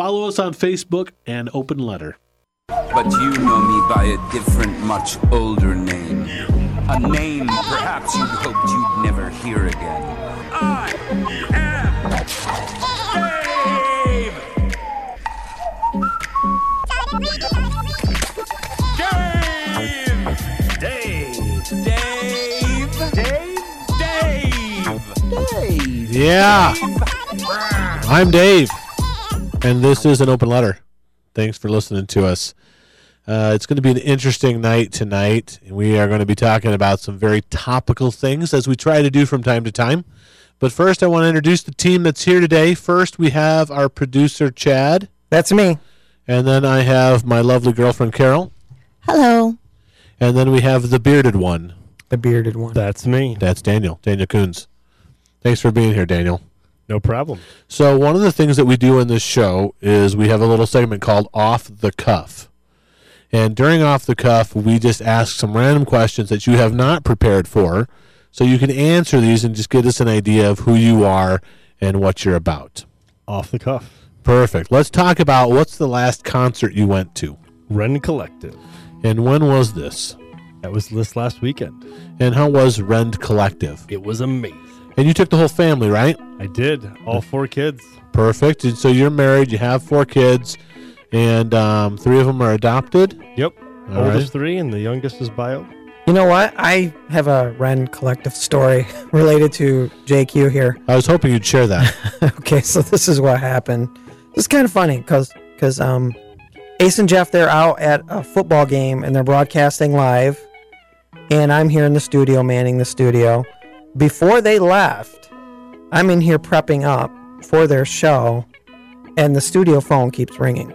Follow us on Facebook and Open Letter. But you know me by a different, much older name. A name perhaps you'd hoped you'd never hear again. I am Dave. Dave! Dave! Dave! Dave! Dave! Yeah. I'm Dave, and this is an open letter. Thanks for listening to us. Uh, it's going to be an interesting night tonight, and we are going to be talking about some very topical things as we try to do from time to time. But first, I want to introduce the team that's here today. First, we have our producer, Chad, That's me. and then I have my lovely girlfriend, Carol, Hello. and then we have the bearded one. The bearded one. That's me. That's Daniel, Daniel Coons. Thanks for being here, Daniel. No problem. So one of the things that we do in this show is we have a little segment called Off the Cuff. And during Off the Cuff, we just ask some random questions that you have not prepared for. So you can answer these and just get us an idea of who you are and what you're about. Off the cuff. Perfect. Let's talk about what's the last concert you went to? Rend Collective. And when was this? That was this last weekend. And how was Rend Collective? It was amazing. And you took the whole family, right? I did. All four kids. Perfect. And so you're married, you have four kids, and um, three of them are adopted. Yep. All Oldest right. three, and the youngest is bio. You know what? I have a Rend Collective story related to JQ here. I was hoping you'd share that. okay, so this is what happened. It's kind of funny because because um, Ace and Jeff they're out at a football game and they're broadcasting live, and I'm here in the studio manning the studio. Before they left, I'm in here prepping up for their show, and the studio phone keeps ringing.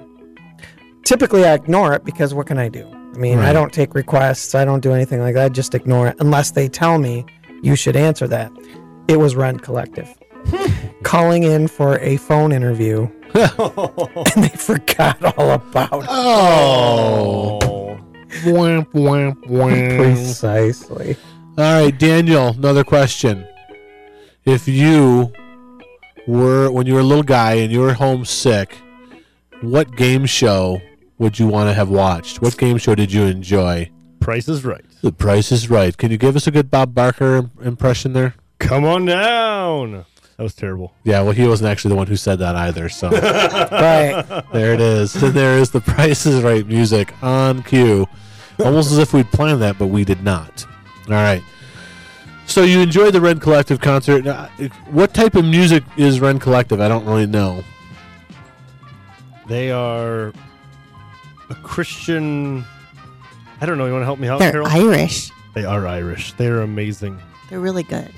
Typically, I ignore it because what can I do? I mean, I don't take requests. I don't do anything like that. I just ignore it unless they tell me you should answer that. It was Rend Collective calling in for a phone interview, and they forgot all about it. oh. Wamp, wamp, wamp. Precisely. All right, Daniel, another question. If you were, when you were a little guy and you were homesick, what game show would you want to have watched? What game show did you enjoy? Price is right. The Price is Right. Can you give us a good Bob Barker impression there? Come on down. That was terrible. Yeah, well, he wasn't actually the one who said that either. So Right. there it is. And there is the Price is Right music on cue. Almost as if we'd planned that, but we did not. All right. So you enjoyed the Rend Collective concert. Now, What type of music is Rend Collective? I don't really know. They are a Christian. I don't know. You want to help me out, They're Carol? Irish. they are Irish. They're amazing. They're really good.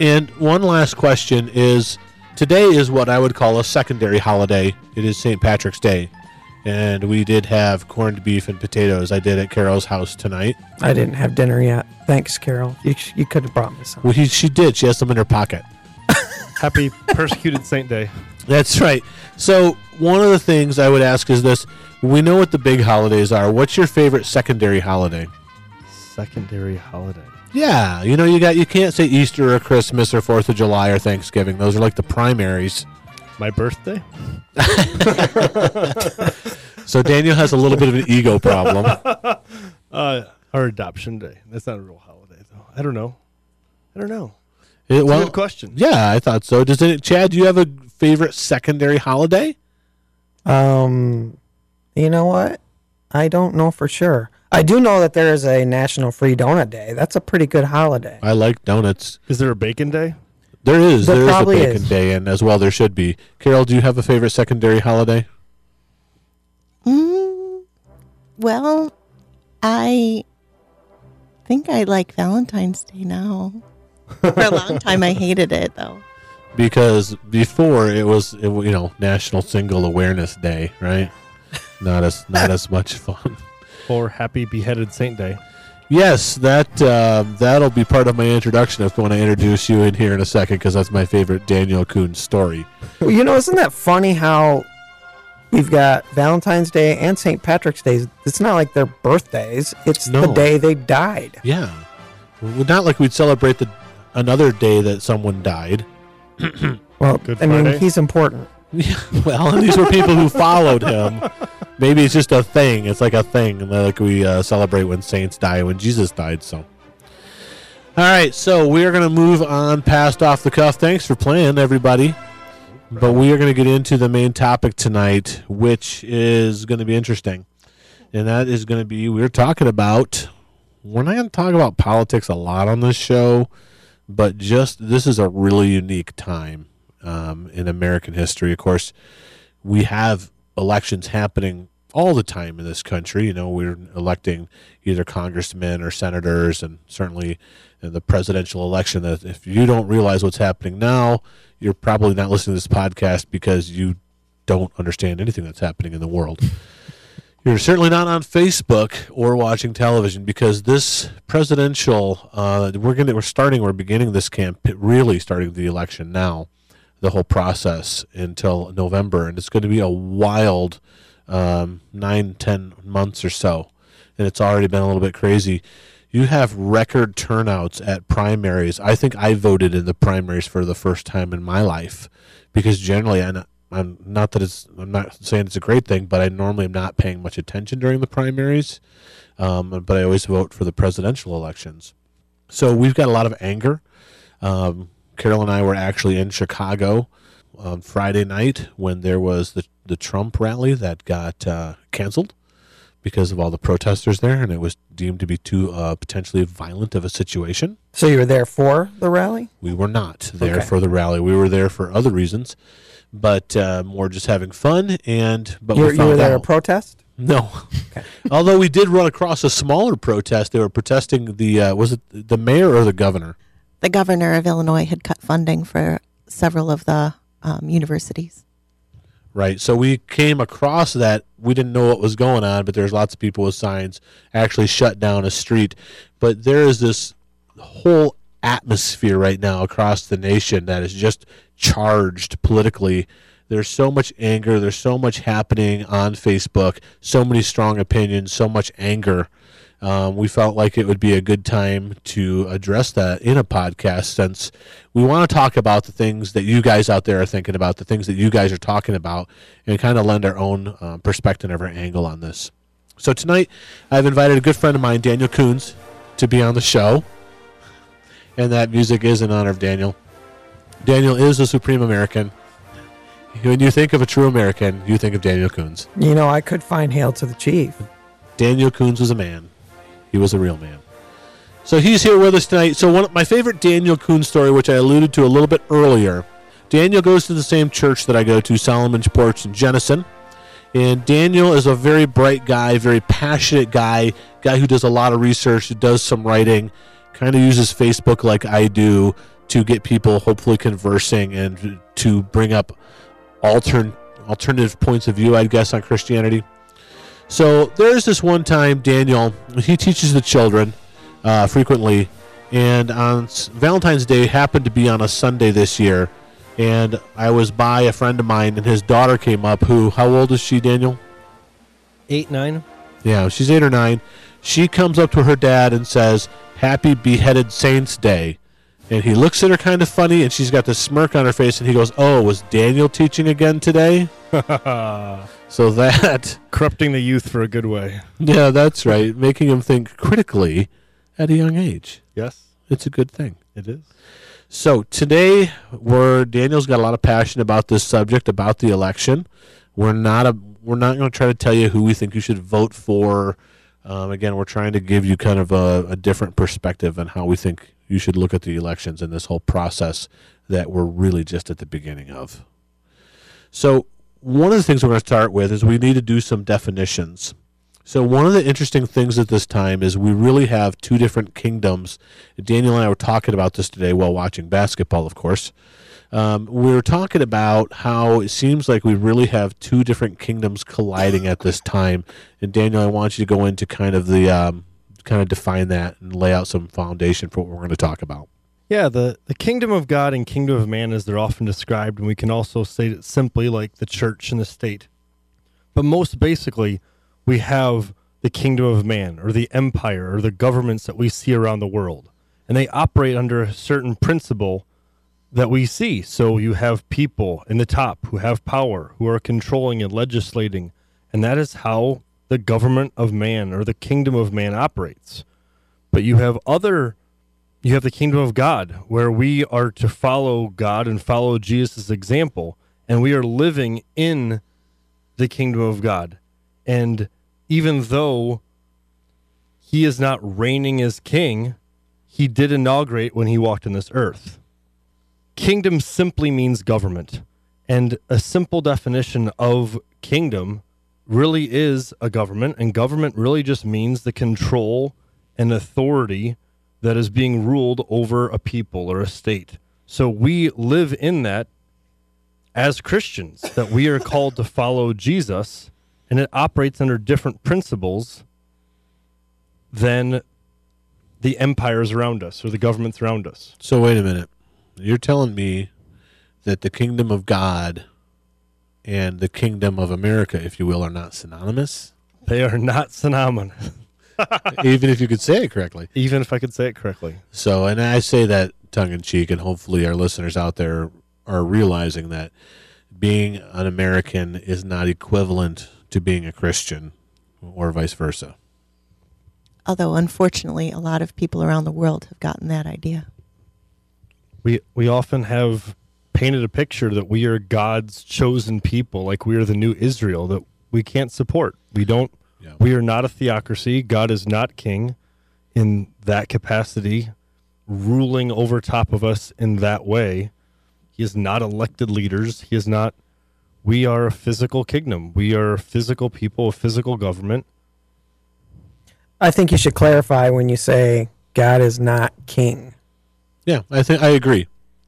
And one last question is today is what I would call a secondary holiday. It is St. Patrick's Day. And we did have corned beef and potatoes. I did at Carol's house tonight. I didn't have dinner yet. Thanks, Carol. You, you could have brought me some. Well, he, she did. She has some in her pocket. Happy Persecuted Saint Day. That's right. So one of the things I would ask is this: We know what the big holidays are. What's your favorite secondary holiday? Secondary holiday. Yeah, you know you got you can't say Easter or Christmas or Fourth of July or Thanksgiving. Those are like the primaries. My birthday. So Daniel has a little bit of an ego problem. Uh, our adoption day. That's not a real holiday, though. I don't know. I don't know. It- It's a well, good question. yeah, I thought so. Does it, Chad? Do you have a favorite secondary holiday? Um, you know what? I don't know for sure. I do know that there is a National Free Donut Day. That's a pretty good holiday. I like donuts. Is there a bacon day? There is. There there is a probably bacon is. day, and as well there should be. Carol, do you have a favorite secondary holiday? Mm, well, I think I like Valentine's Day now. For a long time, I hated it though. because before it was it, you know National Single Awareness Day, right? Not as not as much fun. Or Happy Beheaded Saint Day? Yes, that uh, that'll be part of my introduction if when I introduce you in here in a second because that's my favorite Daniel Coons story. Well, you know, isn't that funny how we've got Valentine's Day and St. Patrick's Day? It's not like their birthdays, it's the day they died. Yeah, well, not like we'd celebrate the another day that someone died. Well, Good I mean, he's important. Well, and these were people who followed him. Maybe it's just a thing. It's like a thing, like we uh, celebrate when saints die, when Jesus died. So, all right, so we are going to move on past off the cuff. Thanks for playing, everybody. But we are going to get into the main topic tonight, which is going to be interesting, and that is going to be we're talking about. We're not going to talk about politics a lot on this show, but just this is a really unique time um, in American history. Of course, we have elections happening all the time in this country. You know, we're electing either congressmen or senators, and certainly in the presidential election. That if you don't realize what's happening now, you're probably not listening to this podcast because you don't understand anything that's happening in the world. You're certainly not on Facebook or watching television because this presidential uh, we're going to we're starting we're beginning this camp really starting the election now the whole process until November, and it's going to be a wild um, nine, ten months or so, and it's already been a little bit crazy. You have record turnouts at primaries. I think I voted in the primaries for the first time in my life because generally, I'm not, that it's I'm not saying it's a great thing, but I normally am not paying much attention during the primaries. Um, but I always vote for the presidential elections. So we've got a lot of anger. Um, Carol and I were actually in Chicago on Friday night when there was the the Trump rally that got uh, canceled because of all the protesters there, and it was deemed to be too uh, potentially violent of a situation. So you were there for the rally? We were not there Okay. for the rally. We were there for other reasons, but uh, more just having fun. And but You we were, you were there to out- protest? no. Okay. Although we did run across a smaller protest, they were protesting the uh, was it the mayor or the governor? The governor of Illinois had cut funding for several of the um, universities. Right. So we came across that. We didn't know what was going on, but there's lots of people with signs actually shut down a street. But there is this whole atmosphere right now across the nation that is just charged politically. There's so much anger. There's so much happening on Facebook. So many strong opinions. So much anger. Um, we felt like it would be a good time to address that in a podcast since we want to talk about the things that you guys out there are thinking about, the things that you guys are talking about, and kind of lend our own uh, perspective or angle on this. So tonight, I've invited a good friend of mine, Daniel Coons, to be on the show. And that music is in honor of Daniel. Daniel is a supreme American. When you think of a true American, you think of Daniel Coons. You know, I could find Hail to the Chief. Daniel Coons was a man. He was a real man. So he's here with us tonight. So one of my favorite Daniel Coons story, which I alluded to a little bit earlier. Daniel goes to the same church that I go to, Solomon's Porch in Jenison. And Daniel is a very bright guy, very passionate guy, guy who does a lot of research, who does some writing, kind of uses Facebook like I do to get people hopefully conversing and to bring up altern alternative points of view, I guess, on Christianity. So there's this one time Daniel he teaches the children uh, frequently, and on Valentine's Day happened to be on a Sunday this year, and I was by a friend of mine, and his daughter came up. Who? How old is she, Daniel? Eight, nine. Yeah, she's eight or nine. She comes up to her dad and says, "Happy Beheaded Saints Day." And he looks at her kind of funny, and she's got this smirk on her face, and he goes, "Oh, was Daniel teaching again today?" So that Corrupting the youth for a good way. Yeah, that's right. Making him think critically at a young age. Yes, It's a good thing. it is. So today, we're Daniel's got a lot of passion about this subject about the election. We're not a we're not going to try to tell you who we think you should vote for. Um, again, we're trying to give you kind of a, a different perspective on how we think you should look at the elections and this whole process that we're really just at the beginning of. So one of the things we're going to start with is we need to do some definitions. So one of the interesting things at this time is we really have two different kingdoms. Daniel and I were talking about this today while watching basketball, of course. Um, we were talking about how it seems like we really have two different kingdoms colliding at this time. And Daniel, I want you to go into kind of the um, kind of define that and lay out some foundation for what we're going to talk about. Yeah, the, the kingdom of God and kingdom of man, as they're often described, and we can also state it simply like the church and the state. But most basically, we have the kingdom of man, or the empire, or the governments that we see around the world. And they operate under a certain principle that we see. So you have people in the top who have power, who are controlling and legislating, and that is how the government of man or the kingdom of man operates. But you have other you have the kingdom of God where we are to follow God and follow Jesus' example and we are living in the kingdom of God. And even though he is not reigning as king, he did inaugurate when he walked in this earth. Kingdom simply means government. And a simple definition of kingdom really is a government, and government really just means the control and authority that is being ruled over a people or a state. So we live in that as Christians, that we are called to follow Jesus, and it operates under different principles than the empires around us or the governments around us. So wait a minute. You're telling me that the kingdom of God and the kingdom of America, if you will, are not synonymous? They are not synonymous, Even if you could say it correctly. even if I could say it correctly. So, and I say that tongue in cheek, and hopefully our listeners out there are realizing that being an American is not equivalent to being a Christian or vice versa. Although, unfortunately, a lot of people around the world have gotten that idea. We we often have painted a picture that we are God's chosen people, like we are the new Israel that we can't support. We don't Yeah. we are not a theocracy. God is not king in that capacity, ruling over top of us in that way. He is not elected leaders. He is not we are a physical kingdom. We are a physical people, a physical government. I think you should clarify when you say God is not king. Yeah, I think I agree.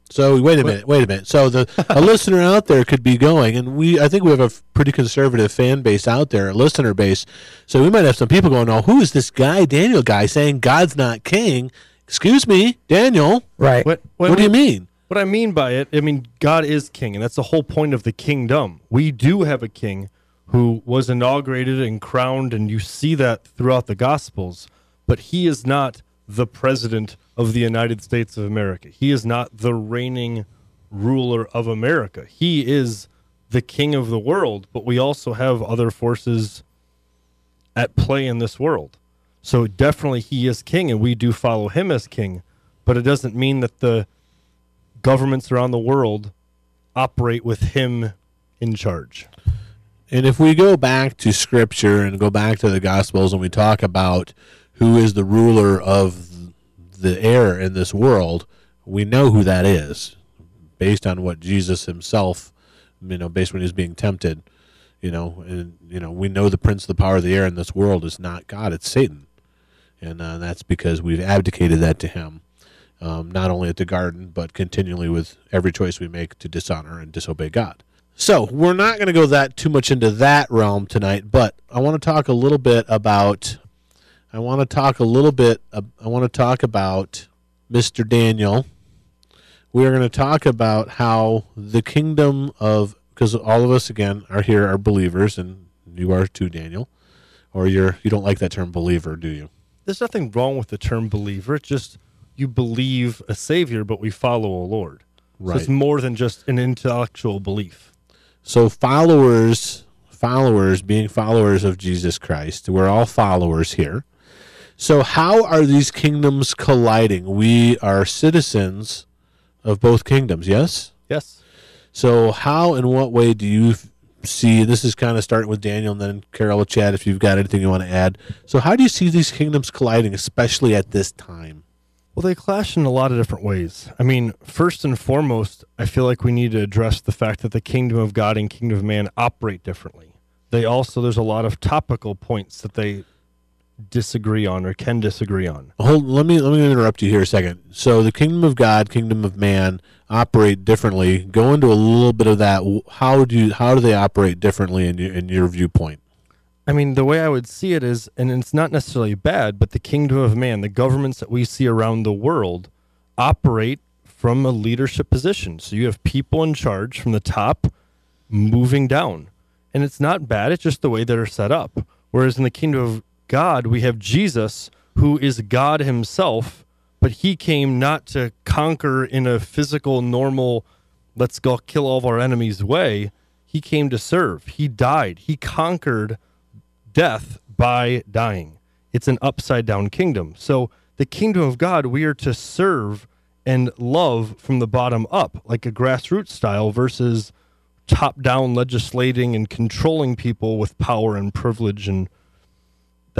So wait a minute, wait a minute. So the a listener out there could be going, and we I think we have a pretty conservative fan base out there, a listener base. So we might have some people going, "Oh, who is this guy, Daniel guy, saying God's not king?" Excuse me, Daniel. Right. What, What, do you mean? What I mean by it, I mean, God is king, and that's the whole point of the kingdom. We do have a king who was inaugurated and crowned, and you see that throughout the Gospels, but he is not the president of the United States of America. He is not the reigning ruler of America. He is the king of the world, but we also have other forces at play in this world. So definitely he is king, and we do follow him as king, but it doesn't mean that the governments around the world operate with him in charge. And if we go back to scripture and go back to the gospels and we talk about who is the ruler of the air in this world, we know who that is based on what Jesus himself, you know, based when he was being tempted, you know, and you know, we know the prince of the power of the air in this world is not God, it's Satan. And uh, that's because we've abdicated that to him. Um, not only at the garden, but continually with every choice we make to dishonor and disobey God. So we're not going to go that too much into that realm tonight, but I want to talk a little bit about. I want to talk a little bit. Uh, I want to talk about Mr. Daniel. We are going to talk about how the kingdom of because all of us again are here are believers, and you are too, Daniel. Or you're you don't like that term believer, do you? There's nothing wrong with the term believer. It's just you believe a savior, but we follow a Lord. So it's more than just an intellectual belief. So followers, followers, being followers of Jesus Christ, we're all followers here. So how are these kingdoms colliding? We are citizens of both kingdoms, yes? Yes. So how and what way do you see this is kind of starting with Daniel and then Carol Chad if you've got anything you want to add. So how do you see these kingdoms colliding especially at this time? Well, they clash in a lot of different ways. I mean, first and foremost, I feel like we need to address the fact that the kingdom of God and kingdom of man operate differently. They also, there's a lot of topical points that they disagree on or can disagree on. Hold. Let me let me interrupt you here a second. So the kingdom of God, kingdom of man operate differently. Go into a little bit of that. How do you, how do they operate differently in your in your viewpoint? I mean, the way I would see it is, and it's not necessarily bad, but the kingdom of man, the governments that we see around the world, operate from a leadership position. So you have people in charge from the top moving down. And it's not bad, it's just the way they're set up. Whereas in the kingdom of God, we have Jesus, who is God himself, but he came not to conquer in a physical, normal, let's go kill all of our enemies way. He came to serve. He died. He conquered death by dying. It's an upside down kingdom. So, the kingdom of God, we are to serve and love from the bottom up, like a grassroots style versus top down legislating and controlling people with power and privilege and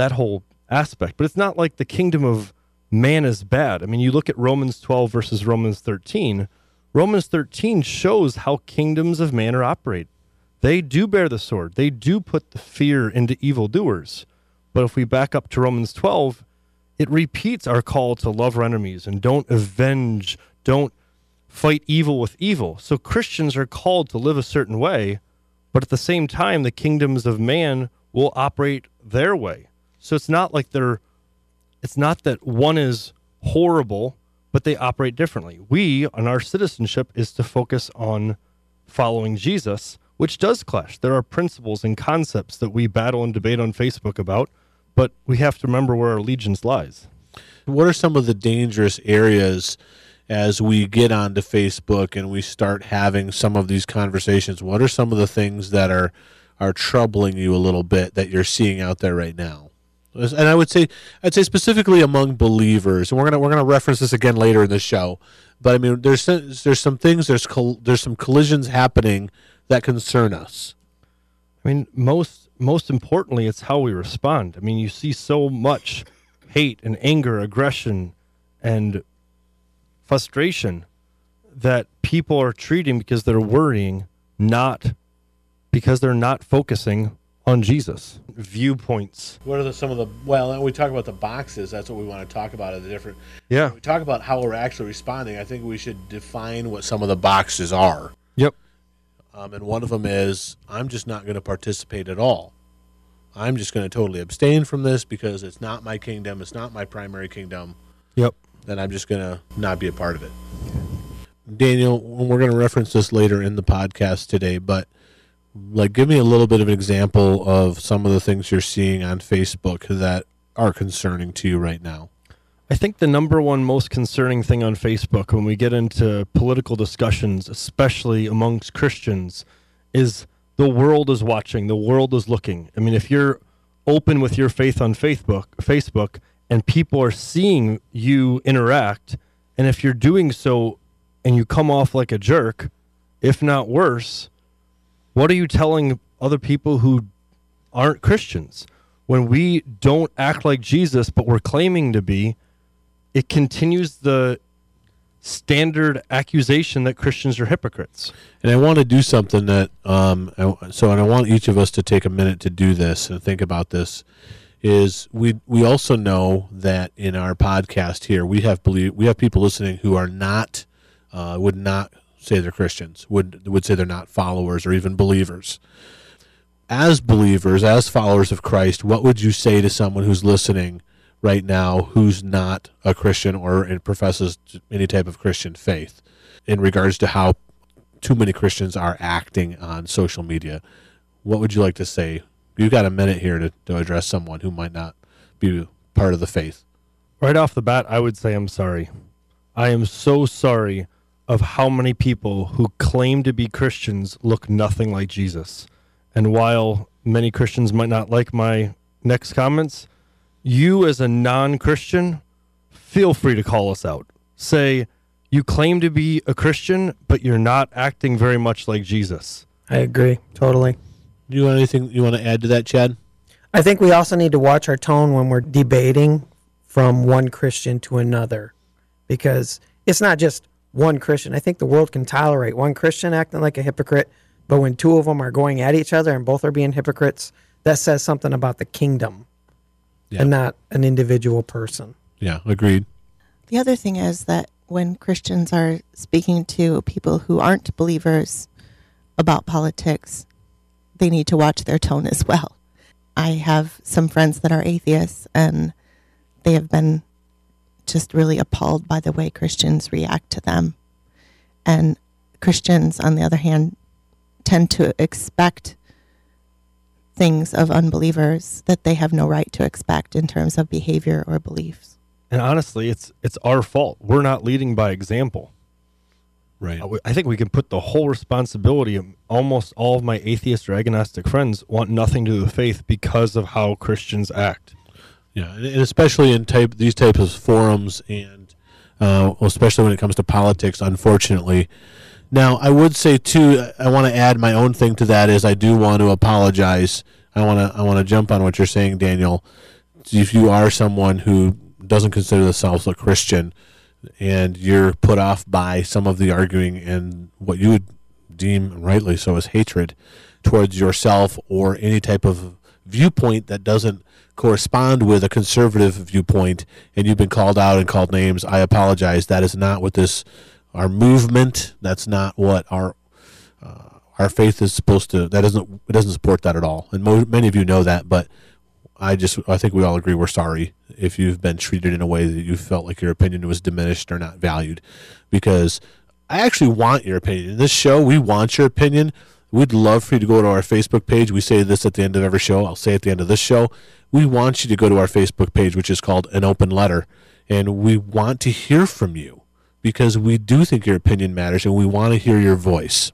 that whole aspect. But it's not like the kingdom of man is bad. I mean, you look at Romans 12 versus Romans 13. Romans 13 shows how kingdoms of man are operate. They do bear the sword. They do put the fear into evildoers. But if we back up to Romans 12, it repeats our call to love our enemies and don't avenge, don't fight evil with evil. So Christians are called to live a certain way, but at the same time, the kingdoms of man will operate their way. So it's not like they're it's not that one is horrible, but they operate differently. We, on our citizenship, is to focus on following Jesus, which does clash. There are principles and concepts that we battle and debate on Facebook about, but we have to remember where our allegiance lies. What are some of the dangerous areas as we get onto Facebook and we start having some of these conversations? What are some of the things that are are troubling you a little bit that you're seeing out there right now? And I would say I'd say specifically among believers, and we're gonna we're gonna reference this again later in the show. But I mean, there's there's some things there's col- there's some collisions happening that concern us. I mean, most most importantly, it's how we respond. I mean, you see so much hate and anger, aggression, and frustration that people are treating because they're worrying, not because they're not focusing on Jesus. Viewpoints. What are the, some of the well? We talk about the boxes. That's what we want to talk about. The different. Yeah. When we talk about how we're actually responding. I think we should define what some of the boxes are. Yep. Um, and one of them is I'm just not going to participate at all. I'm just going to totally abstain from this because it's not my kingdom. It's not my primary kingdom. Yep. Then I'm just going to not be a part of it. Daniel, we're going to reference this later in the podcast today, but like give me a little bit of an example of some of the things you're seeing on Facebook that are concerning to you right now. I think the number one most concerning thing on Facebook when we get into political discussions, especially amongst Christians, is the world is watching, the world is looking. I mean, if you're open with your faith on Facebook, Facebook and people are seeing you interact, and if you're doing so and you come off like a jerk, if not worse, what are you telling other people who aren't Christians? When we don't act like Jesus, but we're claiming to be, it continues the standard accusation that Christians are hypocrites. And I want to do something that, um, so, and I want each of us to take a minute to do this and think about this. Is we we also know that in our podcast here we have believe we have people listening who are not uh, would not say they're Christians, would would say they're not followers or even believers. As believers, as followers of Christ, what would you say to someone who's listening right now who's not a Christian or professes any type of Christian faith in regards to how too many Christians are acting on social media? What would you like to say? You've got a minute here to, to address someone who might not be part of the faith. Right off the bat, I would say I'm sorry. I am so sorry of how many people who claim to be Christians look nothing like Jesus. And while many Christians might not like my next comments, you as a non Christian, feel free to call us out. Say, you claim to be a Christian, but you're not acting very much like Jesus. I agree. Totally. Do you want anything you want to add to that, Chad? I think we also need to watch our tone when we're debating from one Christian to another because it's not just one Christian. I think the world can tolerate one Christian acting like a hypocrite, but when two of them are going at each other and both are being hypocrites, that says something about the kingdom yeah. and not an individual person. Yeah, agreed. The other thing is that when Christians are speaking to people who aren't believers about politics, they need to watch their tone as well. I have some friends that are atheists and they have been just really appalled by the way Christians react to them. And Christians, on the other hand, tend to expect things of unbelievers that they have no right to expect in terms of behavior or beliefs. And honestly, it's it's our fault. We're not leading by example. Right. Uh, I think we can put the whole responsibility of almost all of my atheist or agnostic friends want nothing to do with faith because of how Christians act. Yeah, and especially in type these types of forums, and uh, especially when it comes to politics. Unfortunately, now I would say too. I want to add my own thing to that. Is I do want to apologize. I want to I want to jump on what you're saying, Daniel. If you are someone who doesn't consider themselves a Christian, and you're put off by some of the arguing and what you would deem rightly so as hatred towards yourself or any type of viewpoint that doesn't correspond with a conservative viewpoint and you've been called out and called names i apologize that is not what this our movement that's not what our uh, our faith is supposed to that doesn't it doesn't support that at all and mo- many of you know that but I just I think we all agree we're sorry if you've been treated in a way that you felt like your opinion was diminished or not valued because I actually want your opinion. In this show, we want your opinion. We'd love for you to go to our Facebook page. We say this at the end of every show. I'll say at the end of this show. We want you to go to our Facebook page, which is called An Open Letter, and we want to hear from you because we do think your opinion matters and we want to hear your voice.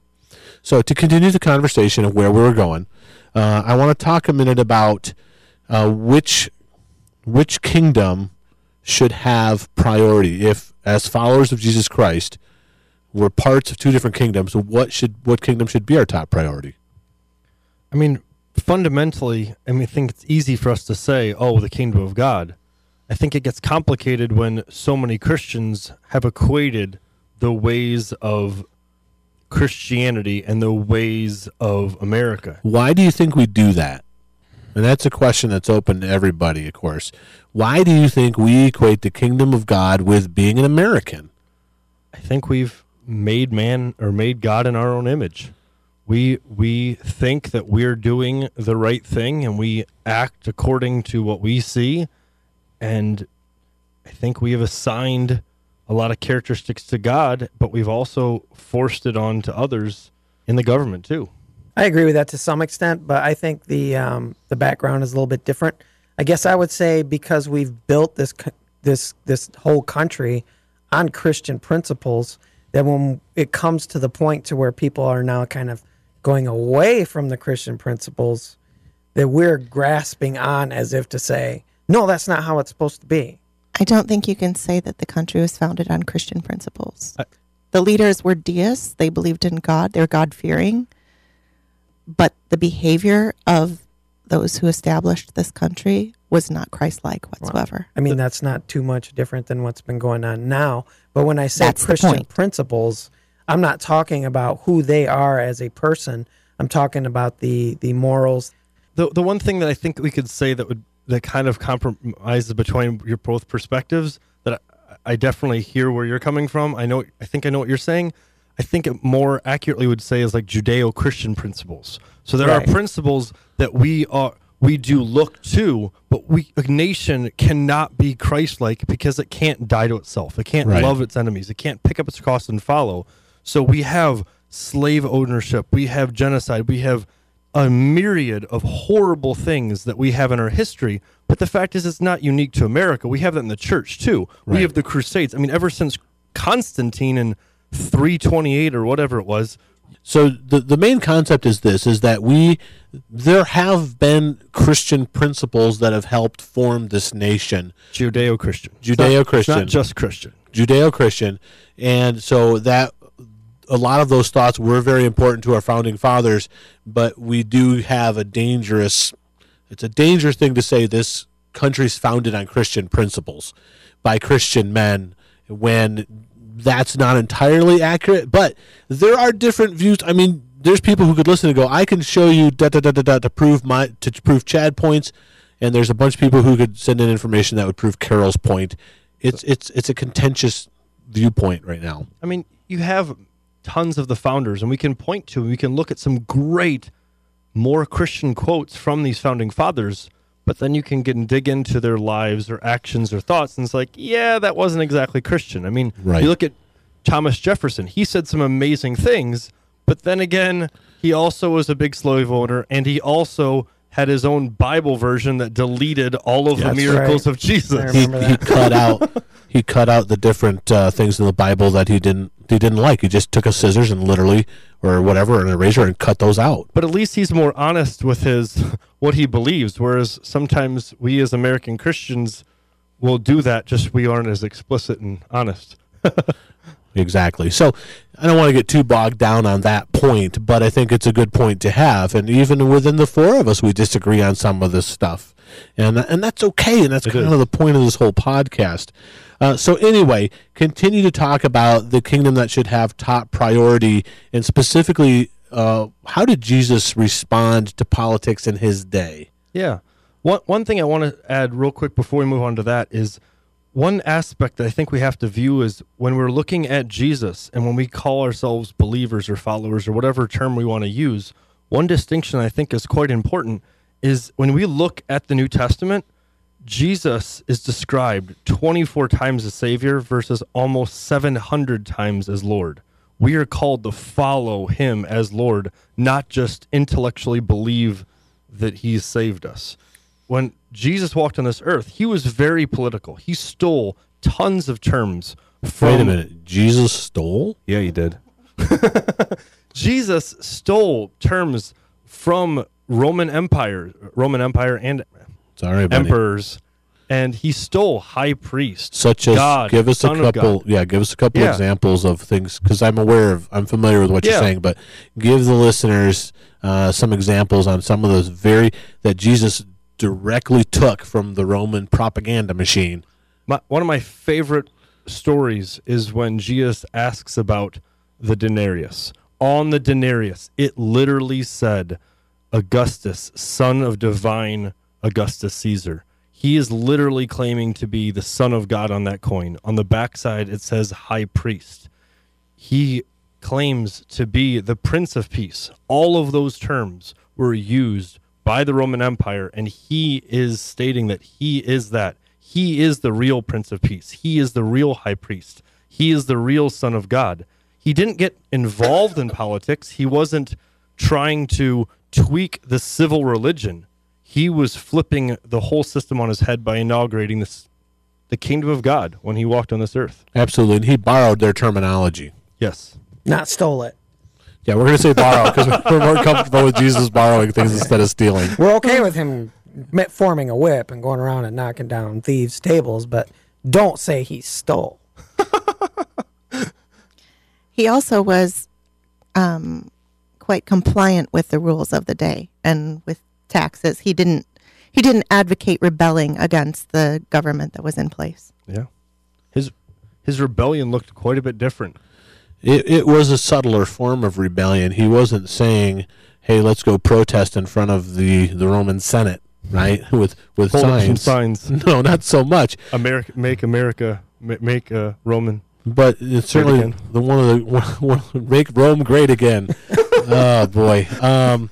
So, to continue the conversation of where we were going, uh, I want to talk a minute about uh, which which kingdom should have priority. If, as followers of Jesus Christ, we're parts of two different kingdoms, what should what kingdom should be our top priority? I mean, fundamentally, I mean, I think it's easy for us to say, "Oh, the kingdom of God." I think it gets complicated when so many Christians have equated the ways of Christianity and the ways of America. Why do you think we do that? And that's a question that's open to everybody, of course. Why do you think we equate the kingdom of God with being an American? I think we've made man or made God in our own image. We we think that we're doing the right thing and we act according to what we see and I think we have assigned a lot of characteristics to God, but we've also forced it on to others in the government too. I agree with that to some extent, but I think the um, the background is a little bit different. I guess I would say because we've built this this this whole country on Christian principles, that when it comes to the point to where people are now kind of going away from the Christian principles, that we're grasping on as if to say, no, that's not how it's supposed to be. I don't think you can say that the country was founded on Christian principles. I- the leaders were deists, they believed in God, they're God fearing. But the behavior of those who established this country was not Christ like whatsoever. I mean, that's not too much different than what's been going on now. But when I say That's Christian principles, I'm not talking about who they are as a person. I'm talking about the the morals. The the one thing that I think we could say that would that kind of compromises between your both perspectives that I, I definitely hear where you're coming from. I know I think I know what you're saying. I think it more accurately would say is like Judeo-Christian principles. So there Right. are principles that we are we do look to, but we a nation cannot be Christ-like because it can't die to itself. It can't Right. love its enemies. It can't pick up its cross and follow. So we have slave ownership, we have genocide, we have a myriad of horrible things that we have in our history. But the fact is, it's not unique to America. We have that in the church too. We have the Crusades. I mean, ever since Constantine in 328 or whatever it was, So the the main concept is this: is that we there have been Christian principles that have helped form this nation, Judeo Christian. Judeo-Christian. Not just Christian. Judeo-Christian, and so that a lot of those thoughts were very important to our founding fathers. But we do have a dangerous. It's a dangerous thing to say this country's founded on Christian principles by Christian men when that's not entirely accurate. But there are different views. I mean, there's people who could listen and go, "I can show you da da da da da to prove my to prove Chad points," and there's a bunch of people who could send in information that would prove Carol's point. It's it's it's a contentious viewpoint right now. I mean, you have tons of the founders, and we can point to, we can look at some great, more Christian quotes from these founding fathers. But then you can get and dig into their lives or actions or thoughts, and it's like, yeah, that wasn't exactly Christian. I mean, Right. you look at Thomas Jefferson; he said some amazing things, but then again, he also was a big slave owner, and he also had his own Bible version that deleted all of the miracles right. of Jesus. He, he cut out he cut out the different uh, things in the Bible that he didn't he didn't like. He just took a scissors and literally or whatever an eraser and cut those out. But at least he's more honest with his what he believes, whereas sometimes we as American Christians will do that. Just we aren't as explicit and honest. Exactly. So I don't want to get too bogged down on that point, but I think it's a good point to have. And even within the four of us, we disagree on some of this stuff, and and that's okay. And that's It kind is. of the point of this whole podcast. Uh, so anyway, continue to talk about the kingdom that should have top priority, and specifically, uh, how did Jesus respond to politics in his day? Yeah. One one thing I want to add real quick before we move on to that is one aspect that I think we have to view is when we're looking at Jesus and when we call ourselves believers or followers or whatever term we want to use, one distinction I think is quite important is when we look at the New Testament, Jesus is described 24 times as Savior versus almost 700 times as Lord. We are called to follow Him as Lord, not just intellectually believe that He's saved us. When Jesus walked on this earth, He was very political. He stole tons of terms from. Wait a minute, Jesus stole? Yeah, he did. Jesus stole terms from Roman Empire, Roman Empire and Sorry, buddy. emperors, and he stole high priests. such as God, give us a Son of couple God. yeah give us a couple Yeah. examples of things because i'm aware of i'm familiar with what you're saying but give the listeners uh, some examples on some of those very that jesus directly took from the roman propaganda machine My, one of my favorite stories is when Jesus asks about the denarius. On the denarius, it literally said Augustus, son of divine Augustus Caesar. He is literally claiming to be the son of God on that coin. On the backside, it says high priest. He claims to be the Prince of Peace. All of those terms were used by the Roman Empire, and he is stating that he is that. He is the real Prince of Peace. He is the real High Priest. He is the real Son of God. He didn't get involved in politics. He wasn't trying to tweak the civil religion. He was flipping the whole system on his head by inaugurating this, the kingdom of God when he walked on this earth. absolutely and he borrowed their terminology Yes. Not stole it. yeah we're going to say borrow because we're more comfortable with jesus borrowing things instead of stealing We're okay with him forming a whip and going around and knocking down thieves' tables, but don't say he stole. He also was um, quite compliant with the rules of the day and with taxes. He didn't he didn't advocate rebelling against the government that was in place. Yeah. His his rebellion looked quite a bit different. It, it was a subtler form of rebellion. He wasn't saying, "Hey, let's go protest in front of the, the Roman Senate," right? With with Hold signs. signs. No, not so much. America, make America, make uh, Roman. But it's certainly again. the one of the one, one, make Rome great again. oh boy. Um,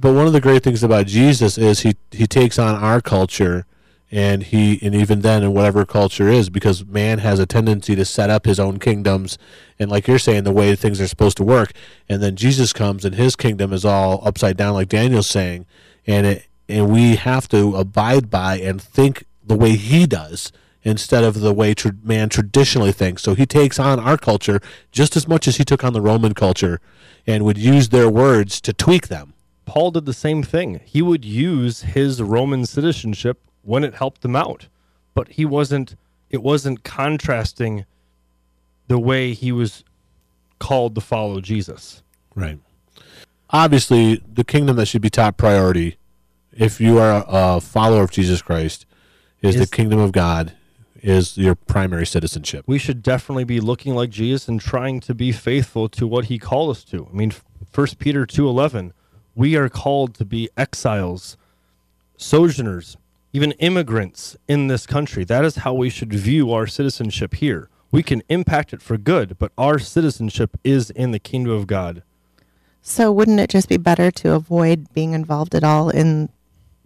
but one of the great things about Jesus is he he takes on our culture, and he and even then in whatever culture is because man has a tendency to set up his own kingdoms, and like you're saying the way things are supposed to work, and then Jesus comes and his kingdom is all upside down like Daniel's saying, and it and we have to abide by and think the way he does instead of the way tr- man traditionally thinks. So he takes on our culture just as much as he took on the Roman culture and would use their words to tweak them. Paul did the same thing. He would use his Roman citizenship when it helped him out, but he wasn't. It wasn't contrasting the way he was called to follow Jesus. Right. Obviously, the kingdom that should be top priority if you are a, follower of Jesus Christ is the kingdom of God is your primary citizenship. We should definitely be looking like Jesus and trying to be faithful to what he called us to. I mean, First Peter two eleven, we are called to be exiles, sojourners, even immigrants in this country. That is how we should view our citizenship here. We can impact it for good, but our citizenship is in the kingdom of God. So wouldn't it just be better to avoid being involved at all in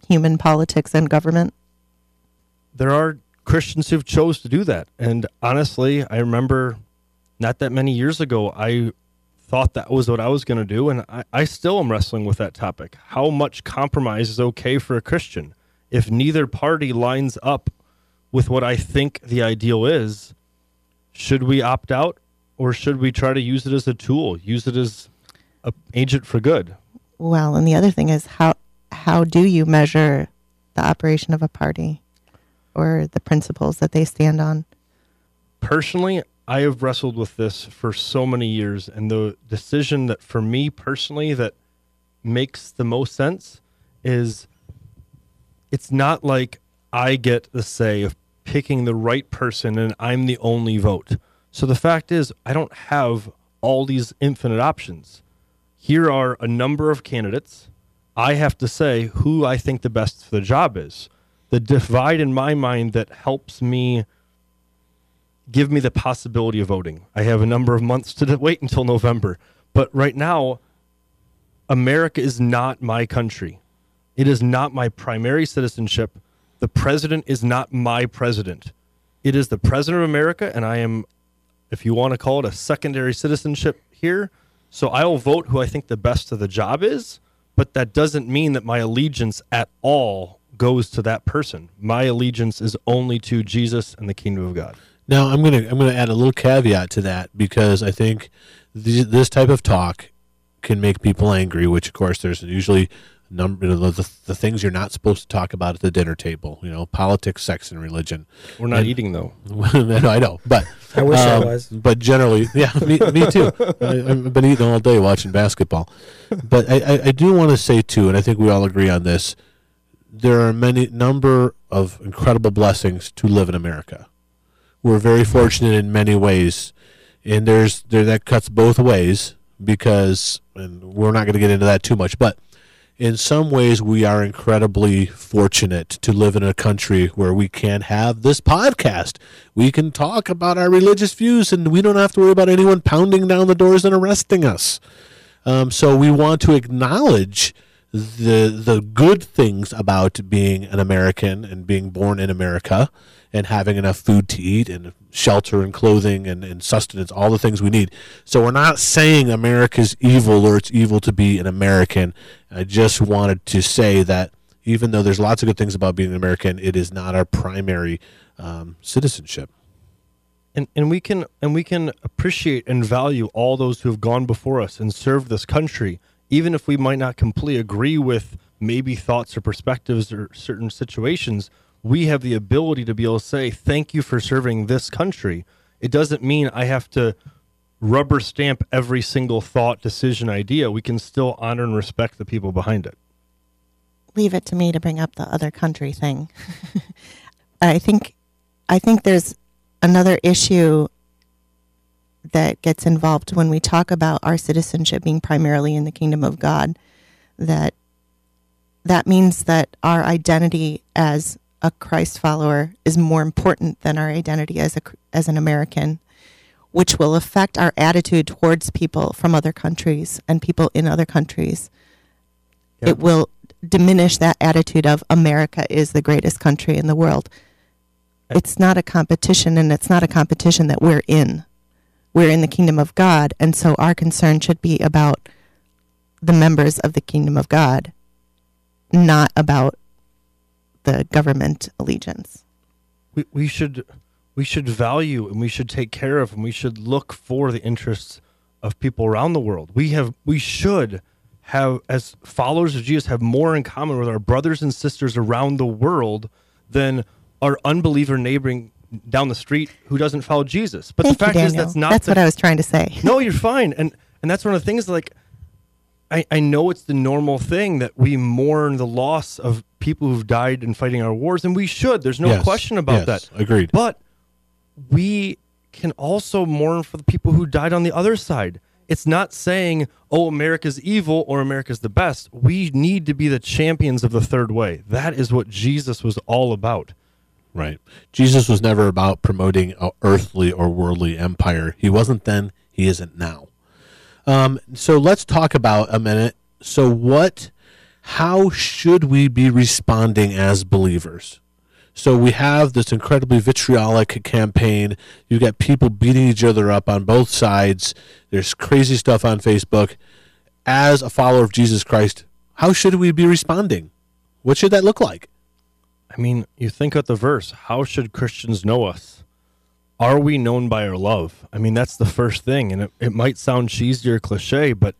human politics and government? there are Christians who've chose to do that. And honestly, I remember not that many years ago, I thought that was what I was going to do, and I, I still am wrestling with that topic. How much compromise is okay for a Christian? If neither party lines up with what I think the ideal is, should we opt out or should we try to use it as a tool, use it as an agent for good? Well, and the other thing is how how do you measure the operation of a party or the principles that they stand on? Personally, I have wrestled with this for so many years, and the decision that for me personally that makes the most sense is it's not like I get the say of picking the right person and I'm the only vote. So the fact is, I don't have all these infinite options. Here are a number of candidates. I have to say who I think the best for the job is. The divide in my mind that helps me give me the possibility of voting. I have a number of months to wait until November. But right now, America is not my country. It is not my primary citizenship. The president is not my president. It is the president of America, and I am, if you want to call it a secondary citizenship here. So I will vote who I think the best of the job is, but that doesn't mean that my allegiance at all goes to that person. My allegiance is only to Jesus and the kingdom of God. Now I'm gonna I'm gonna add a little caveat to that because I think th- this type of talk can make people angry. Which of course there's usually number you know, the, the things you're not supposed to talk about at the dinner table. You know, politics, sex, and religion. We're not And- eating though. no, I know, but I wish I um, was. But generally, yeah, me, me too. I, I've been eating all day watching basketball. But I, I, I do want to say too, and I think we all agree on this. There are many number of incredible blessings to live in America. We're very fortunate in many ways, and there's there that cuts both ways because, and we're not going to get into that too much, but in some ways we are incredibly fortunate to live in a country where we can have this podcast. We can talk about our religious views and we don't have to worry about anyone pounding down the doors and arresting us. Um, so we want to acknowledge the the good things about being an American and being born in America and having enough food to eat and shelter and clothing and, and sustenance, all the things we need. So we're not saying America's evil or it's evil to be an American. I just wanted to say that even though there's lots of good things about being an American, it is not our primary um, citizenship. and and we can and we can appreciate and value all those who have gone before us and served this country even if we might not completely agree with maybe thoughts or perspectives or certain situations we have the ability to be able to say thank you for serving this country. It doesn't mean i have to rubber stamp every single thought decision idea. We can still honor and respect the people behind it. Leave it to me to bring up the other country thing. I think I think there's another issue that gets involved when we talk about our citizenship being primarily in the kingdom of God that that means that our identity as a Christ follower is more important than our identity as a as an American which will affect our attitude towards people from other countries and people in other countries Yeah. it will diminish that attitude of America is the greatest country in the world. It's not a competition, and it's not a competition that we're in. We're in the kingdom of God, and so our concern should be about the members of the kingdom of God, not about the government allegiance. we, we should we should value and we should take care of and we should look for the interests of people around the world. We have we should have as followers of Jesus have more in common with our brothers and sisters around the world than our unbeliever neighboring down the street who doesn't follow Jesus. But Thank the fact you, is that's not That's the what I was trying to say. no, you're fine. And and that's one of the things like I, I know it's the normal thing that we mourn the loss of people who've died in fighting our wars, and we should. There's no Yes, question about yes, that. Agreed. But we can also mourn for the people who died on the other side. It's not saying, oh, America's evil or America's the best. We need to be the champions of the third way. That is what Jesus was all about. Right. Jesus was never about promoting a earthly or worldly empire. He wasn't then, he isn't now. Um, so let's talk about a minute. So what how should we be responding as believers? So we have this incredibly vitriolic campaign. You've got people beating each other up on both sides. There's crazy stuff on Facebook. As a follower of Jesus Christ, how should we be responding? What should that look like? I mean, you think of the verse, how should Christians know us? Are we known by our love? I mean, that's the first thing. And it, it might sound cheesy or cliche, but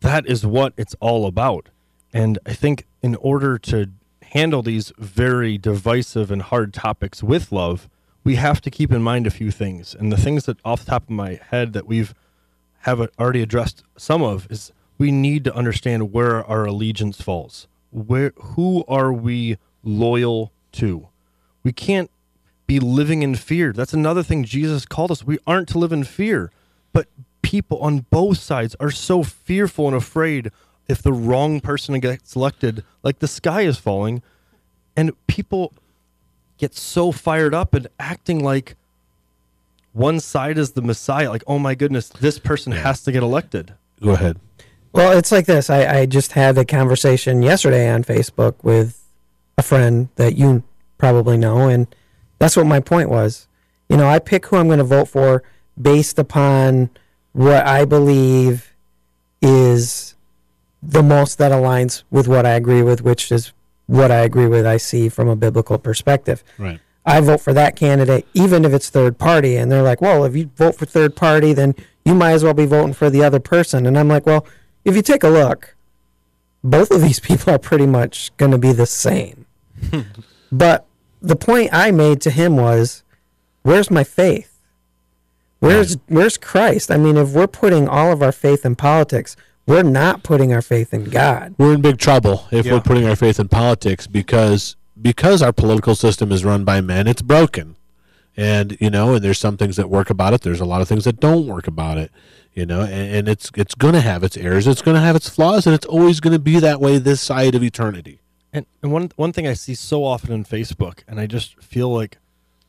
that is what it's all about. And I think in order to handle these very divisive and hard topics with love, we have to keep in mind a few things. And the things that off the top of my head that we've have already addressed some of is we need to understand where our allegiance falls. Where who are we loyal to? We can't be living in fear. That's another thing Jesus called us. We aren't to live in fear. But people on both sides are so fearful and afraid if the wrong person gets elected, like the sky is falling, and people get so fired up and acting like one side is the Messiah. Like, oh my goodness, this person has to get elected. Go ahead. Well, it's like this. I, I just had a conversation yesterday on Facebook with a friend that you probably know, and that's what my point was. You know, I pick who I'm going to vote for based upon what I believe is the most that aligns with what I agree with, which is what I agree with, I see from a biblical perspective. Right. I vote for that candidate, even if it's third party. And they're like, well, if you vote for third party, then you might as well be voting for the other person. And I'm like, well, if you take a look, both of these people are pretty much going to be the same. but the point I made to him was, where's my faith? Where's where's Christ? I mean, if we're putting all of our faith in politics, we're not putting our faith in God. We're in big trouble if Yeah. we're putting our faith in politics because because our political system is run by men, it's broken. And you know, and there's some things that work about it. There's a lot of things that don't work about it. You know, and, and it's it's going to have its errors. It's going to have its flaws, and it's always going to be that way this side of eternity. And, and one one thing I see so often on Facebook, and I just feel like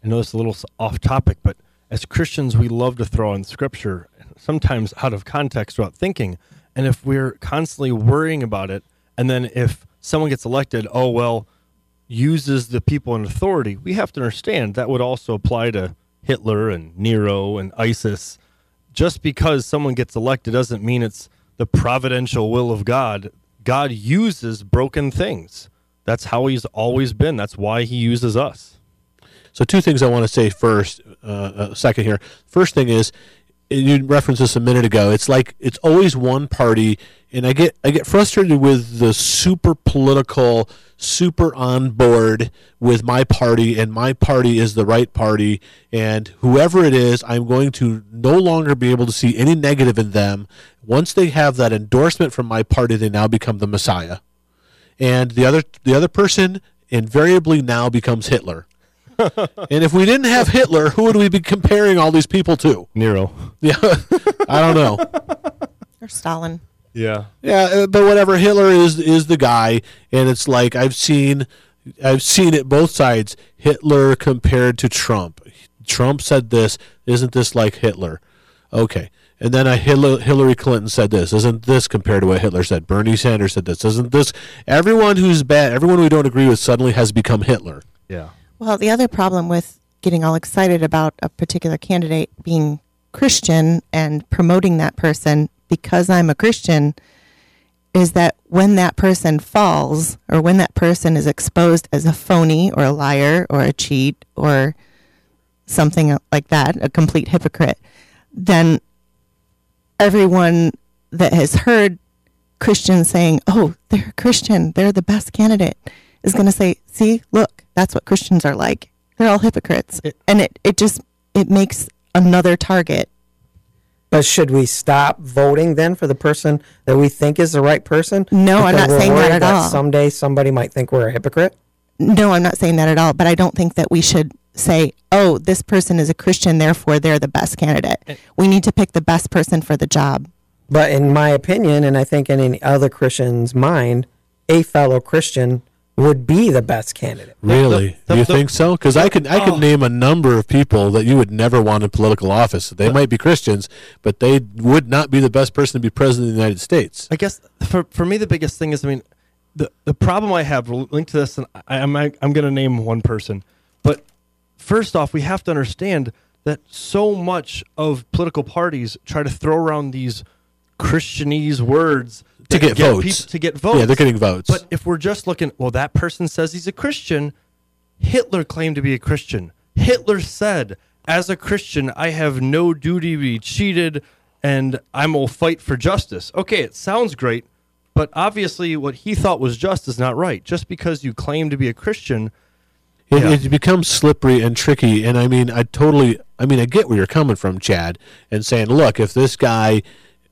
I know is a little off topic, but as Christians, we love to throw in scripture, sometimes out of context without thinking. And if we're constantly worrying about it, and then if someone gets elected, oh well, uses the people in authority, we have to understand that would also apply to Hitler and Nero and ISIS. Just because someone gets elected doesn't mean it's the providential will of God. God uses broken things. That's how he's always been. That's why he uses us. So two things I want to say first, uh, a second here. First thing is, you referenced this a minute ago. It's like it's always one party, and I get I get frustrated with the super political, super on board with my party, and my party is the right party, and whoever it is, I'm going to no longer be able to see any negative in them. Once they have that endorsement from my party, they now become the Messiah, and the other the other person invariably now becomes Hitler. And if we didn't have Hitler, who would we be comparing all these people to? Nero. Yeah, I don't know. Or Stalin. Yeah. Yeah, uh, but whatever. Hitler is is the guy, and it's like I've seen, I've seen it both sides. Hitler compared to Trump. Trump said this. Isn't this like Hitler? Okay. And then I Hillary, Hillary Clinton said this. Isn't this compared to what Hitler said? Bernie Sanders said this. Isn't this? Everyone who's bad, everyone we don't agree with, suddenly has become Hitler. Yeah. Well, the other problem with getting all excited about a particular candidate being Christian and promoting that person because I'm a Christian is that when that person falls or when that person is exposed as a phony or a liar or a cheat or something like that, a complete hypocrite, then everyone that has heard Christians saying, "Oh, they're a Christian, they're the best candidate," is going to say, "See, look, that's what Christians are like. They're all hypocrites." It- and it it just it makes another target. But should we stop voting then for the person that we think is the right person? No, I'm not saying that at all. Someday somebody might think we're a hypocrite. No, I'm not saying that at all, but I don't think that we should say, "Oh, this person is a Christian, therefore they're the best candidate." We need to pick the best person for the job. But in my opinion, and I think in any other Christian's mind, a fellow Christian would be the best candidate. Really? the- Do you the- think so? Because I could I could Oh. name a number of people that you would never want in political office. They might be Christians, but they would not be the best person to be president of the United States. I guess for for me the biggest thing is I mean the the problem I have linked to this, and I, I'm I'm going to name one person, but first off, we have to understand that so much of political parties try to throw around these Christianese words To that get votes. peop- to get votes. Yeah, they're getting votes. But if we're just looking, well, that person says he's a Christian. Hitler claimed to be a Christian. Hitler said, as a Christian, I have no duty to be cheated and I will fight for justice. Okay, it sounds great, but obviously what he thought was just is not right. Just because you claim to be a Christian, It, Yeah. it becomes slippery and tricky. And I mean, I totally, I mean, I get where you're coming from, Chad, and saying, look, if this guy,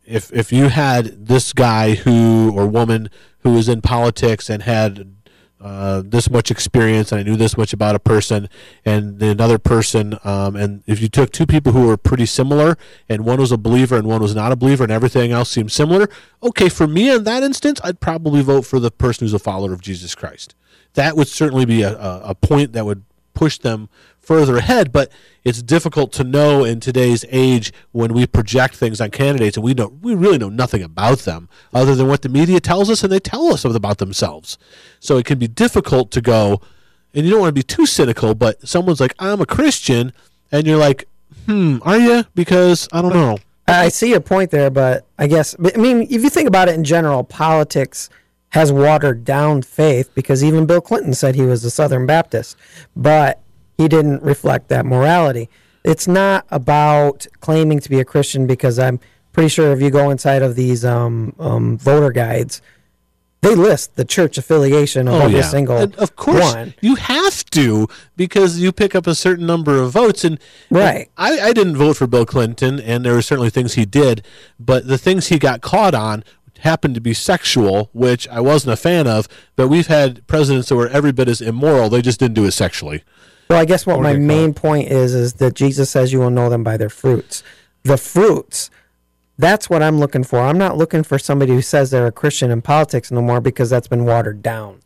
if if you had this guy who or woman who was in politics and had uh, this much experience and I knew this much about a person and another person, um, and if you took two people who were pretty similar and one was a believer and one was not a believer and everything else seemed similar, okay, for me in that instance, I'd probably vote for the person who's a follower of Jesus Christ that would certainly be a, a, point that would push them further ahead. But it's difficult to know in today's age when we project things on candidates and we don't we really know nothing about them other than what the media tells us and they tell us about themselves. So it can be difficult to go and you don't want to be too cynical, but someone's like, I'm a Christian and you're like, hmm, are you? Because I don't know. I I see your point there, but I guess I mean if you think about it in general, politics has watered down faith because even Bill Clinton said he was a Southern Baptist, but he didn't reflect that morality. It's not about claiming to be a Christian because I'm pretty sure if you go inside of these um, um, voter guides, they list the church affiliation of every single And of course, one. you have to because you pick up a certain number of votes. And Right. I, I didn't vote for Bill Clinton, and there were certainly things he did, but the things he got caught on happened to be sexual, which I wasn't a fan of. But we've had presidents that were every bit as immoral; they just didn't do it sexually. Well, I guess what Or my they call main point is is that Jesus says you will know them by their fruits. The fruits, that's what I'm looking for. I'm not looking for somebody who says they're a Christian in politics no more because that's been watered down.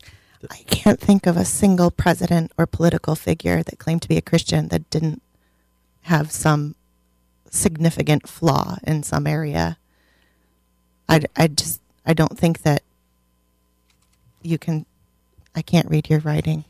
I can't think of a single president or political figure that claimed to be a Christian that didn't have some significant flaw in some area. I, I just I don't think that you can. I can't read your writing.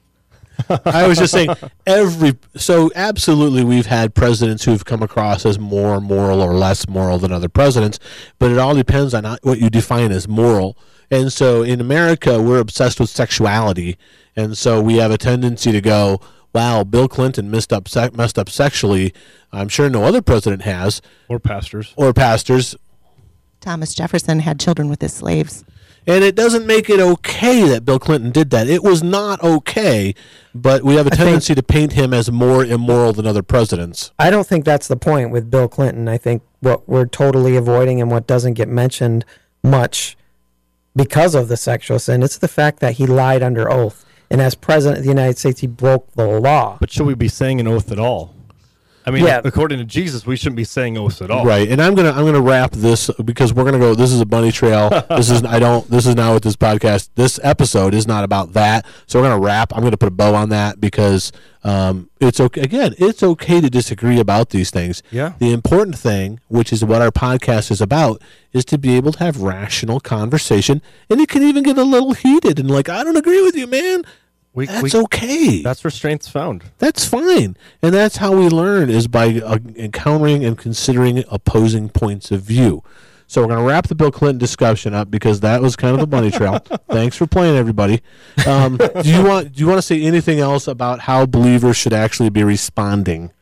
I was just saying every so absolutely we've had presidents who've come across as more moral or less moral than other presidents, but it all depends on what you define as moral. And so in America, we're obsessed with sexuality, and so we have a tendency to go, "Wow, Bill Clinton messed up messed up sexually." I'm sure no other president has, or pastors. or pastors, Thomas Jefferson had children with his slaves. And it doesn't make it okay that Bill Clinton did that. It was not okay, but we have a think- tendency to paint him as more immoral than other presidents. I don't think that's the point with Bill Clinton. I think what we're totally avoiding and what doesn't get mentioned much because of the sexual sin, it's the fact that he lied under oath. And as president of the United States, he broke the law. But should we be saying an oath at all? I mean, Yeah. according to Jesus, we shouldn't be saying oaths at all. Right, and I'm gonna I'm gonna wrap this because we're gonna go. This is a bunny trail. this is I don't. This is not what this podcast. This episode is not about that. So we're gonna wrap. I'm gonna put a bow on that because um, it's okay. Again, it's okay to disagree about these things. Yeah. The important thing, which is what our podcast is about, is to be able to have rational conversation, and it can even get a little heated and like I don't agree with you, man. We, That's we, okay. That's where strength's found. That's fine. And that's how we learn is by uh, encountering and considering opposing points of view. So we're going to wrap the Bill Clinton discussion up because that was kind of a bunny trail. Thanks for playing, everybody. Um, do you want do you want to say anything else about how believers should actually be responding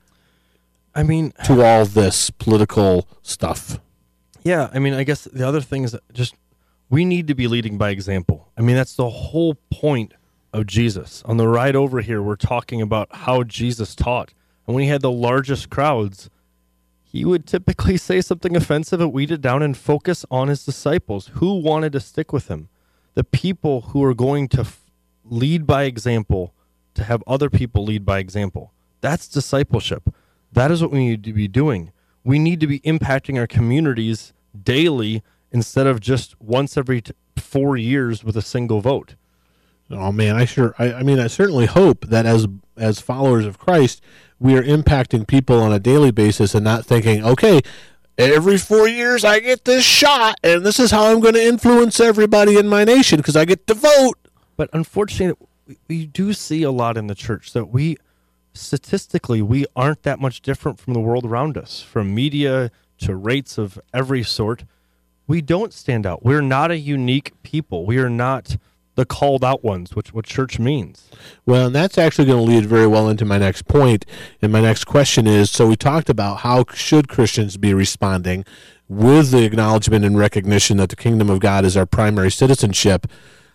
I mean, to all this political stuff? Yeah, I mean, I guess the other thing is just we need to be leading by example. I mean, that's the whole point of Jesus. On the ride over here, we're talking about how Jesus taught. And when he had the largest crowds, he would typically say something offensive and weed it down and focus on his disciples who wanted to stick with him. The people who are going to f- lead by example, to have other people lead by example. That's discipleship. That is what we need to be doing. We need to be impacting our communities daily instead of just once every t- four years with a single vote. Oh man, I sure I, I mean I certainly hope that as as followers of Christ, we are impacting people on a daily basis and not thinking, okay, every four years I get this shot, and this is how I'm going to influence everybody in my nation because I get to vote. But unfortunately, we- we do see a lot in the church that we statistically we aren't that much different from the world around us, from media to rates of every sort. We don't stand out. We're not a unique people. We are not the called out ones, which what church means. Well, and that's actually going to lead very well into my next point. And my next question is so we talked about how should Christians be responding with the acknowledgement and recognition that the kingdom of God is our primary citizenship.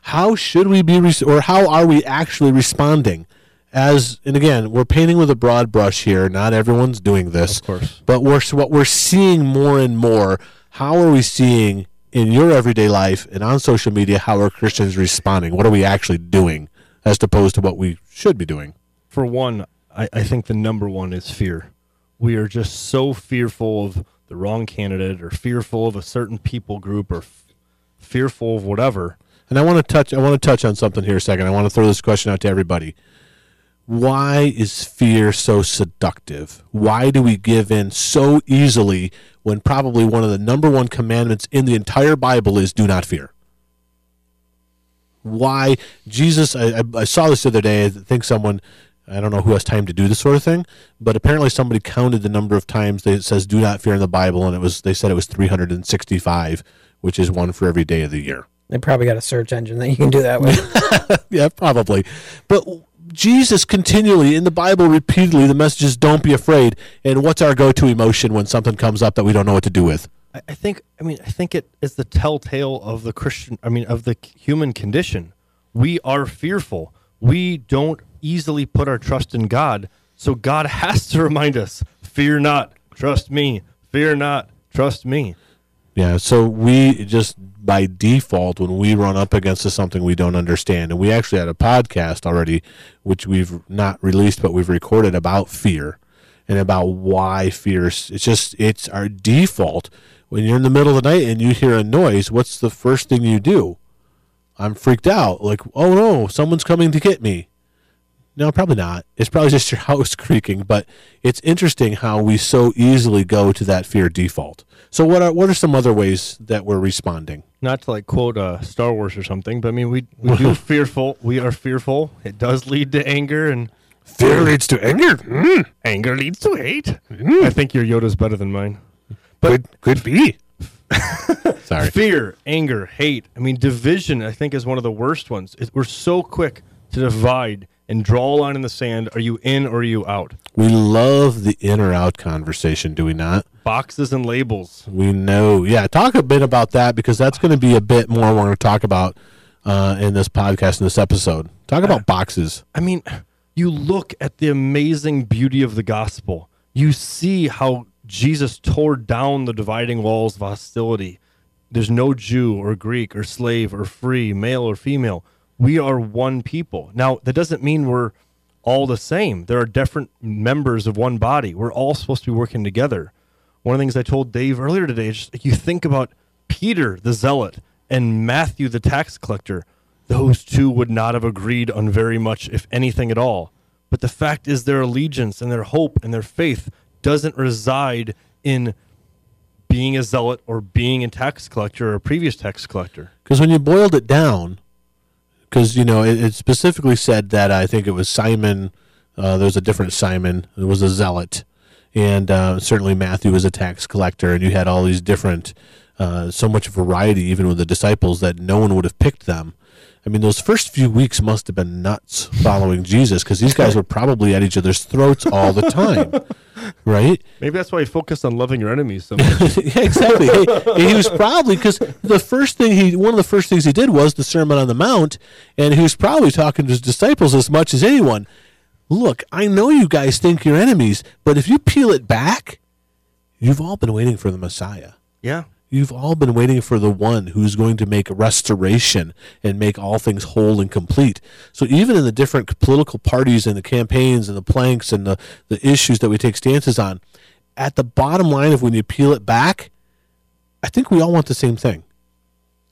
How should we be, or how are we actually responding? As and again, we're painting with a broad brush here. Not everyone's doing this, Of course. but we're what we're seeing more and more. How are we seeing in your everyday life and on social media? How are Christians responding? What are we actually doing, as opposed to what we should be doing? For one, I, I think the number one is fear. We are just so fearful of the wrong candidate or fearful of a certain people group or f- fearful of whatever. And I want to touch. I want to touch on something here a second. I want to throw this question out to everybody. Why is fear so seductive? Why do we give in so easily when probably one of the number one commandments in the entire Bible is "Do not fear"? Why Jesus? I, I, saw this the other day. I think someone. I don't know who has time to do this sort of thing, but apparently somebody counted the number of times that it says "Do not fear" in the Bible, and it was they said it was 365, which is one for every day of the year. They probably got a search engine that you can do that with. yeah, probably. But Jesus continually in the Bible repeatedly the message is don't be afraid. And what's our go-to emotion when something comes up that we don't know what to do with? I, I think I mean I think it is the telltale of the Christian I mean of the human condition. We are fearful. We don't easily put our trust in God. So God has to remind us, fear not, trust me. Fear not, trust me. Yeah, so we just by default when we run up against something we don't understand, and we actually had a podcast already, which we've not released but we've recorded about fear and about why fear. It's just it's our default when you're in the middle of the night and you hear a noise. What's the first thing you do? I'm freaked out. Like, oh no, someone's coming to get me. No, probably not. It's probably just your house creaking. But it's interesting how we so easily go to that fear default. So what are what are some other ways that we're responding? Not to like quote uh, Star Wars or something, but I mean we we do fearful. We are fearful. It does lead to anger, and Fear leads to anger. Mm, anger leads to hate. mm, I think your Yoda's better than mine. could could be. Sorry. Fear, anger, hate. I mean, division, I think, is one of the worst ones. It- We're so quick to divide and draw a line in the sand. Are you in or are you out? We love the in or out conversation, do we not? Boxes and labels. We know. Yeah, talk a bit about that because that's going to be a bit more we're going to talk about uh, in this podcast in this episode. Talk about boxes. I mean, you look at the amazing beauty of the gospel. You see how Jesus tore down the dividing walls of hostility. There's no Jew or Greek or slave or free, male or female. We are one people. Now, that doesn't mean we're all the same. There are different members of one body. We're all supposed to be working together. One of the things I told Dave earlier today is just you think about Peter the zealot and Matthew the tax collector. Those two would not have agreed on very much, if anything at all. But the fact is, their allegiance and their hope and their faith doesn't reside in being a zealot or being a tax collector or a previous tax collector. Because when you boiled it down, because you know it, it specifically said that I think it was Simon. Uh, there was a different Simon. It was a zealot, and uh, certainly Matthew was a tax collector. And you had all these different, uh, so much variety, even with the disciples, that no one would have picked them. I mean, those first few weeks must have been nuts following Jesus because these guys were probably at each other's throats all the time, right? Maybe that's why he focused on loving your enemies so much. yeah, exactly. He, he was probably because the first thing he, one of the first things he did was the Sermon on the Mount, and he was probably talking to his disciples as much as anyone. Look, I know you guys think you're enemies, but if you peel it back, you've all been waiting for the Messiah. yeah. You've all been waiting for the one who's going to make restoration and make all things whole and complete. So even in the different political parties and the campaigns and the planks and the, the issues that we take stances on, at the bottom line of when you peel it back, I think we all want the same thing.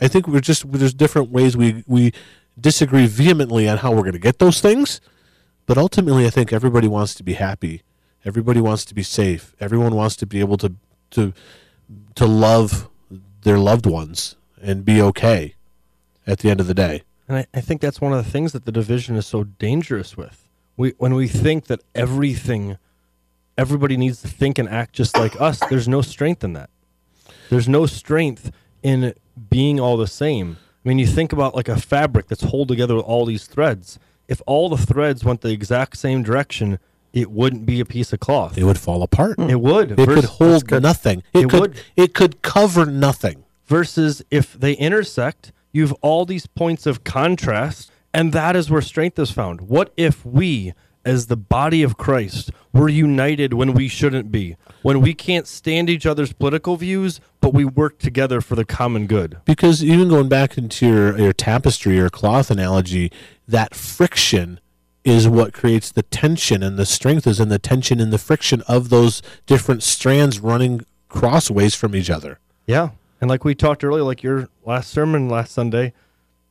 I think we're just there's different ways we we disagree vehemently on how we're going to get those things, but ultimately I think everybody wants to be happy. Everybody wants to be safe. Everyone wants to be able to to to love their loved ones and be okay at the end of the day. And I, I think that's one of the things that the division is so dangerous with. We when we think that everything everybody needs to think and act just like us, there's no strength in that. There's no strength in being all the same. I mean, you think about like a fabric that's hold together with all these threads. If all the threads went the exact same direction, it wouldn't be a piece of cloth. It would fall apart. Hmm. It would. It could hold nothing. It, It could would. it could cover nothing. versus if they intersect, you have all these points of contrast, and that is where strength is found. What if we, as the body of Christ, were united when we shouldn't be? When we can't stand each other's political views, but we work together for the common good? Because even going back into your, your tapestry or cloth analogy, that friction is what creates the tension, and the strength is in the tension and the friction of those different strands running crossways from each other. Yeah. And like we talked earlier, like your last sermon last Sunday,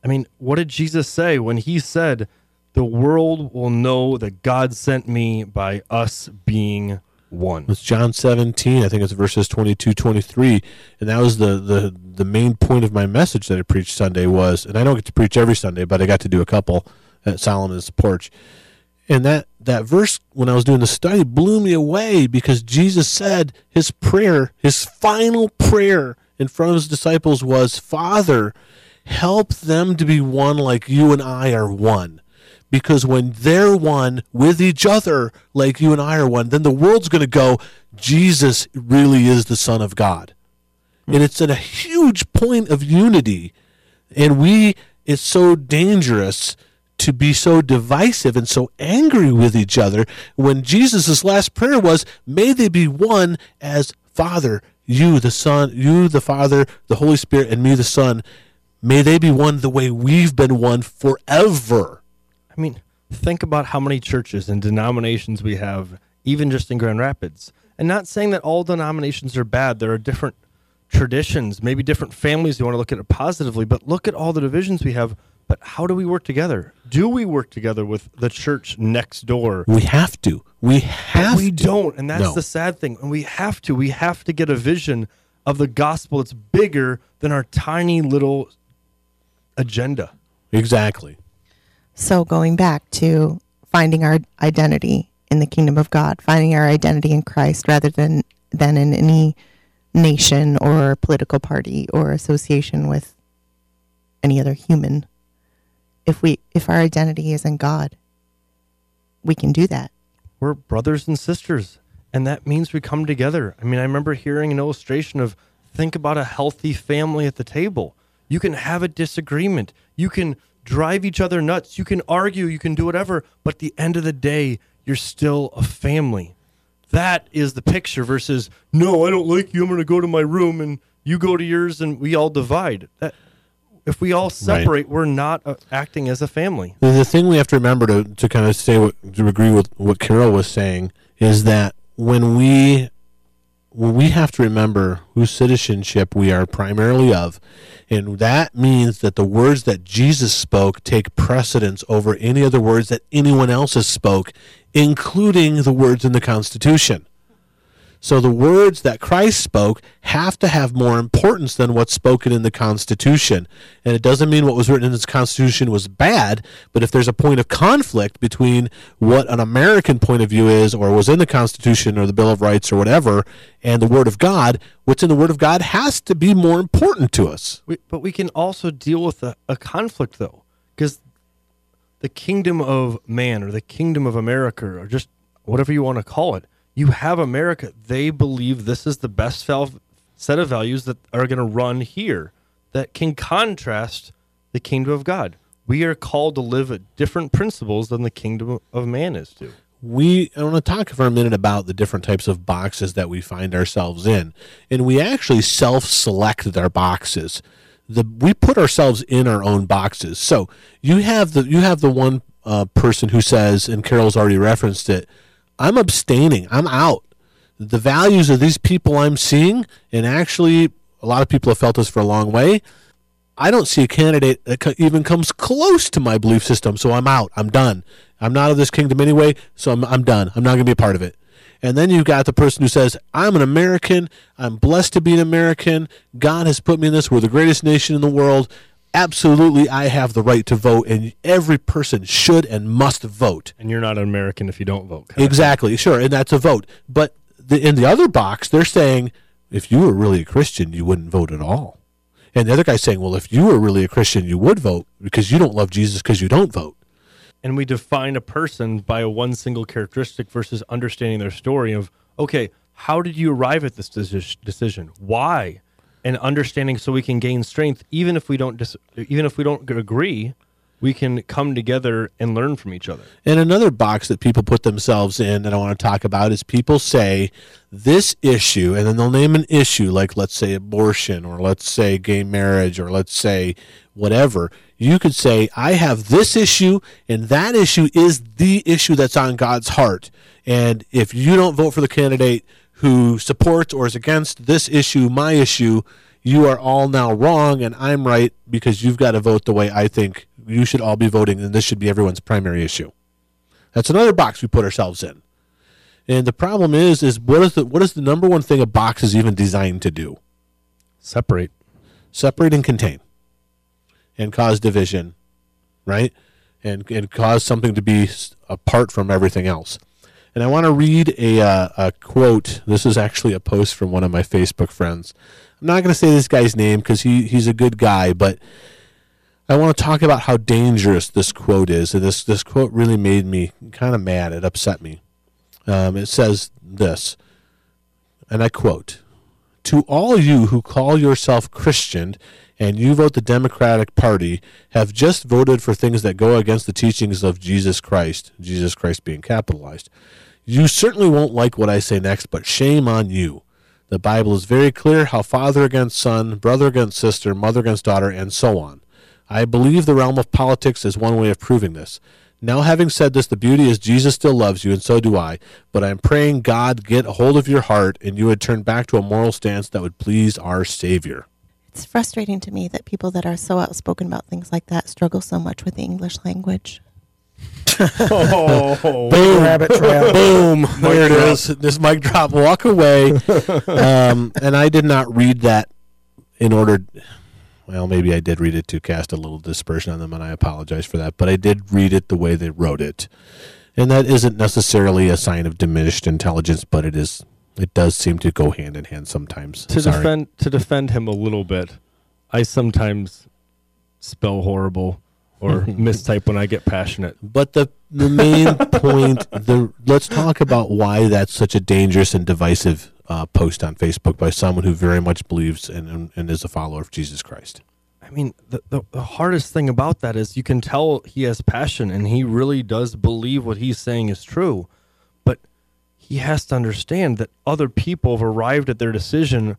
I mean, what did Jesus say when he said, The world will know that God sent me by us being one? It's John 17, I think it's verses 22, 23. And that was the, the, the main point of my message that I preached Sunday was, and I don't get to preach every Sunday, but I got to do a couple at Solomon's porch. And that, that verse, when I was doing the study, blew me away because Jesus said his prayer, his final prayer in front of his disciples was, Father, help them to be one like you and I are one. Because when they're one with each other, like you and I are one, then the world's going to go, Jesus really is the Son of God. Hmm. And it's at a huge point of unity. And we, it's so dangerous to be so divisive and so angry with each other when Jesus' last prayer was, May they be one as Father, you the Son, you the Father, the Holy Spirit, and me the Son. May they be one the way we've been one forever. I mean, think about how many churches and denominations we have, even just in Grand Rapids. And not saying that all denominations are bad. There are different traditions, maybe different families you want to look at it positively, but look at all the divisions we have. But how do we work together? Do we work together with the church next door? We have to. We have we to. don't, and that's No. the sad thing. And we have to. We have to get a vision of the gospel that's bigger than our tiny little agenda. Exactly. So going back to finding our identity in the kingdom of God, finding our identity in Christ rather than than in any nation or political party or association with any other human. If we if our identity is in God, we can do that. we're brothers and sisters and that means we come together. I mean i remember hearing an illustration of think about a healthy family at the table. You can have a disagreement. You can drive each other nuts. You can argue. You can do whatever. But at the end of the day you're still a family. That is the picture versus no i don't like you. I'm going to go to my room and you go to yours and we all divide. That if we all separate we're not uh, acting as a family The, the thing we have to remember to, to kind of say what to agree with what Carol was saying is that when we when we have to remember whose citizenship we are primarily of, and that means that the words that Jesus spoke take precedence over any other words that anyone else has spoke, including the words in the Constitution. So the words that Christ spoke have to have more importance than what's spoken in the Constitution. And it doesn't mean what was written in this Constitution was bad, but if there's a point of conflict between what an American point of view is or was in the Constitution or the Bill of Rights or whatever and the Word of God, what's in the Word of God has to be more important to us. We, but we can also deal with a, a conflict though, because the kingdom of man or the kingdom of America or just whatever you want to call it, you have America. They believe this is the best set of values that are going to run here that can contrast the kingdom of God. We are called to live at different principles than the kingdom of man is to. we I want to talk for a minute about the different types of boxes that we find ourselves in, and we actually self-select our boxes. The we put ourselves in our own boxes. So you have the you have the one uh, person who says, and Carol's already referenced it. I'm abstaining. I'm out. The values of these people I'm seeing, and actually, a lot of people have felt this for a long way. I don't see a candidate that even comes close to my belief system, so I'm out. I'm done. I'm not of this kingdom anyway, so I'm, I'm done. I'm not going to be a part of it. And then you've got the person who says, I'm an American. I'm blessed to be an American. God has put me in this. We're the greatest nation in the world. Absolutely, I have the right to vote, and every person should and must vote. And you're not an American if you don't vote. Exactly, sure, and that's a vote. But the, in the other box, they're saying if you were really a Christian, you wouldn't vote at all. And the other guy's saying, well, if you were really a Christian, you would vote because you don't love Jesus because you don't vote. and we define a person by a one single characteristic versus understanding their story of okay how did you arrive at this decision why and understanding so we can gain strength even if we don't dis- even if we don't agree we can come together and learn from each other And another box that people put themselves in that I want to talk about is people say this issue, and then they'll name an issue like, let's say, abortion, or let's say gay marriage, or let's say whatever. You could say, I have this issue, and that issue is the issue that's on God's heart. And if you don't vote for the candidate who supports or is against this issue, my issue, you are all now wrong, and I'm right because you've got to vote the way I think you should all be voting, and this should be everyone's primary issue. That's another box we put ourselves in. And the problem is, is what is the what is the number one thing a box is even designed to do? separate Separate and contain, and cause division, right? And and cause something to be apart from everything else. And I want to read a uh, a quote. This is actually a post from one of my Facebook friends. I'm not going to say this guy's name because he he's a good guy, but I want to talk about how dangerous this quote is. And this this quote really made me kind of mad. It upset me. Um, it says this, and I quote: "To all you who call yourself Christian." And you vote the Democratic Party have just voted for things that go against the teachings of Jesus Christ, Jesus Christ being capitalized. You certainly won't like what I say next, but shame on you. The Bible is very clear how father against son, brother against sister, mother against daughter, and so on. I believe the realm of politics is one way of proving this. Now, having said this, the beauty is Jesus still loves you, and so do I. But I'm praying God get a hold of your heart and you would turn back to a moral stance that would please our Savior. It's frustrating to me that people that are so outspoken about things like that struggle so much with the English language. Oh Big rabbit trail. Boom! there it is. This mic drop. Walk away. um, and I did not read that in order. Well, maybe I did read it to cast a little dispersion on them, and I apologize for that. But I did read it the way they wrote it, and that isn't necessarily a sign of diminished intelligence, but it is. It does seem to go hand in hand sometimes. to Sorry. defend to defend him a little bit i sometimes spell horrible or mistype when i get passionate But the the main point, the let's talk about why that's such a dangerous and divisive uh, post on Facebook by someone who very much believes and, and, and is a follower of Jesus Christ. I mean, the, the, the hardest thing about that is you can tell he has passion and he really does believe what he's saying is true. But he has to understand that other people have arrived at their decision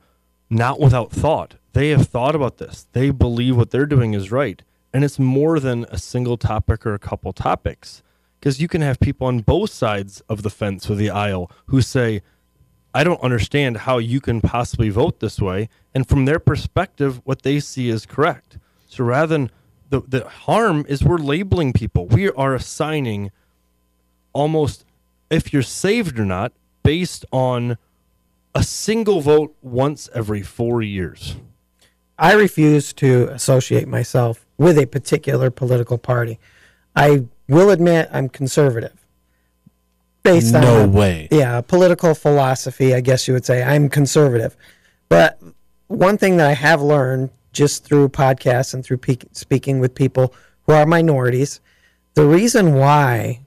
not without thought. They have thought about this, they believe what they're doing is right. And it's more than a single topic or a couple topics. Because you can have people on both sides of the fence or the aisle who say, I don't understand how you can possibly vote this way. And from their perspective, what they see is correct. So rather than the, the harm is we're labeling people. We are assigning almost if you're saved or not based on a single vote once every four years. I refuse to associate myself with a particular political party. I will admit I'm conservative. Based on No a- way. Yeah, political philosophy, I guess you would say. I'm conservative. But one thing that I have learned just through podcasts and through pe- speaking with people who are minorities, the reason why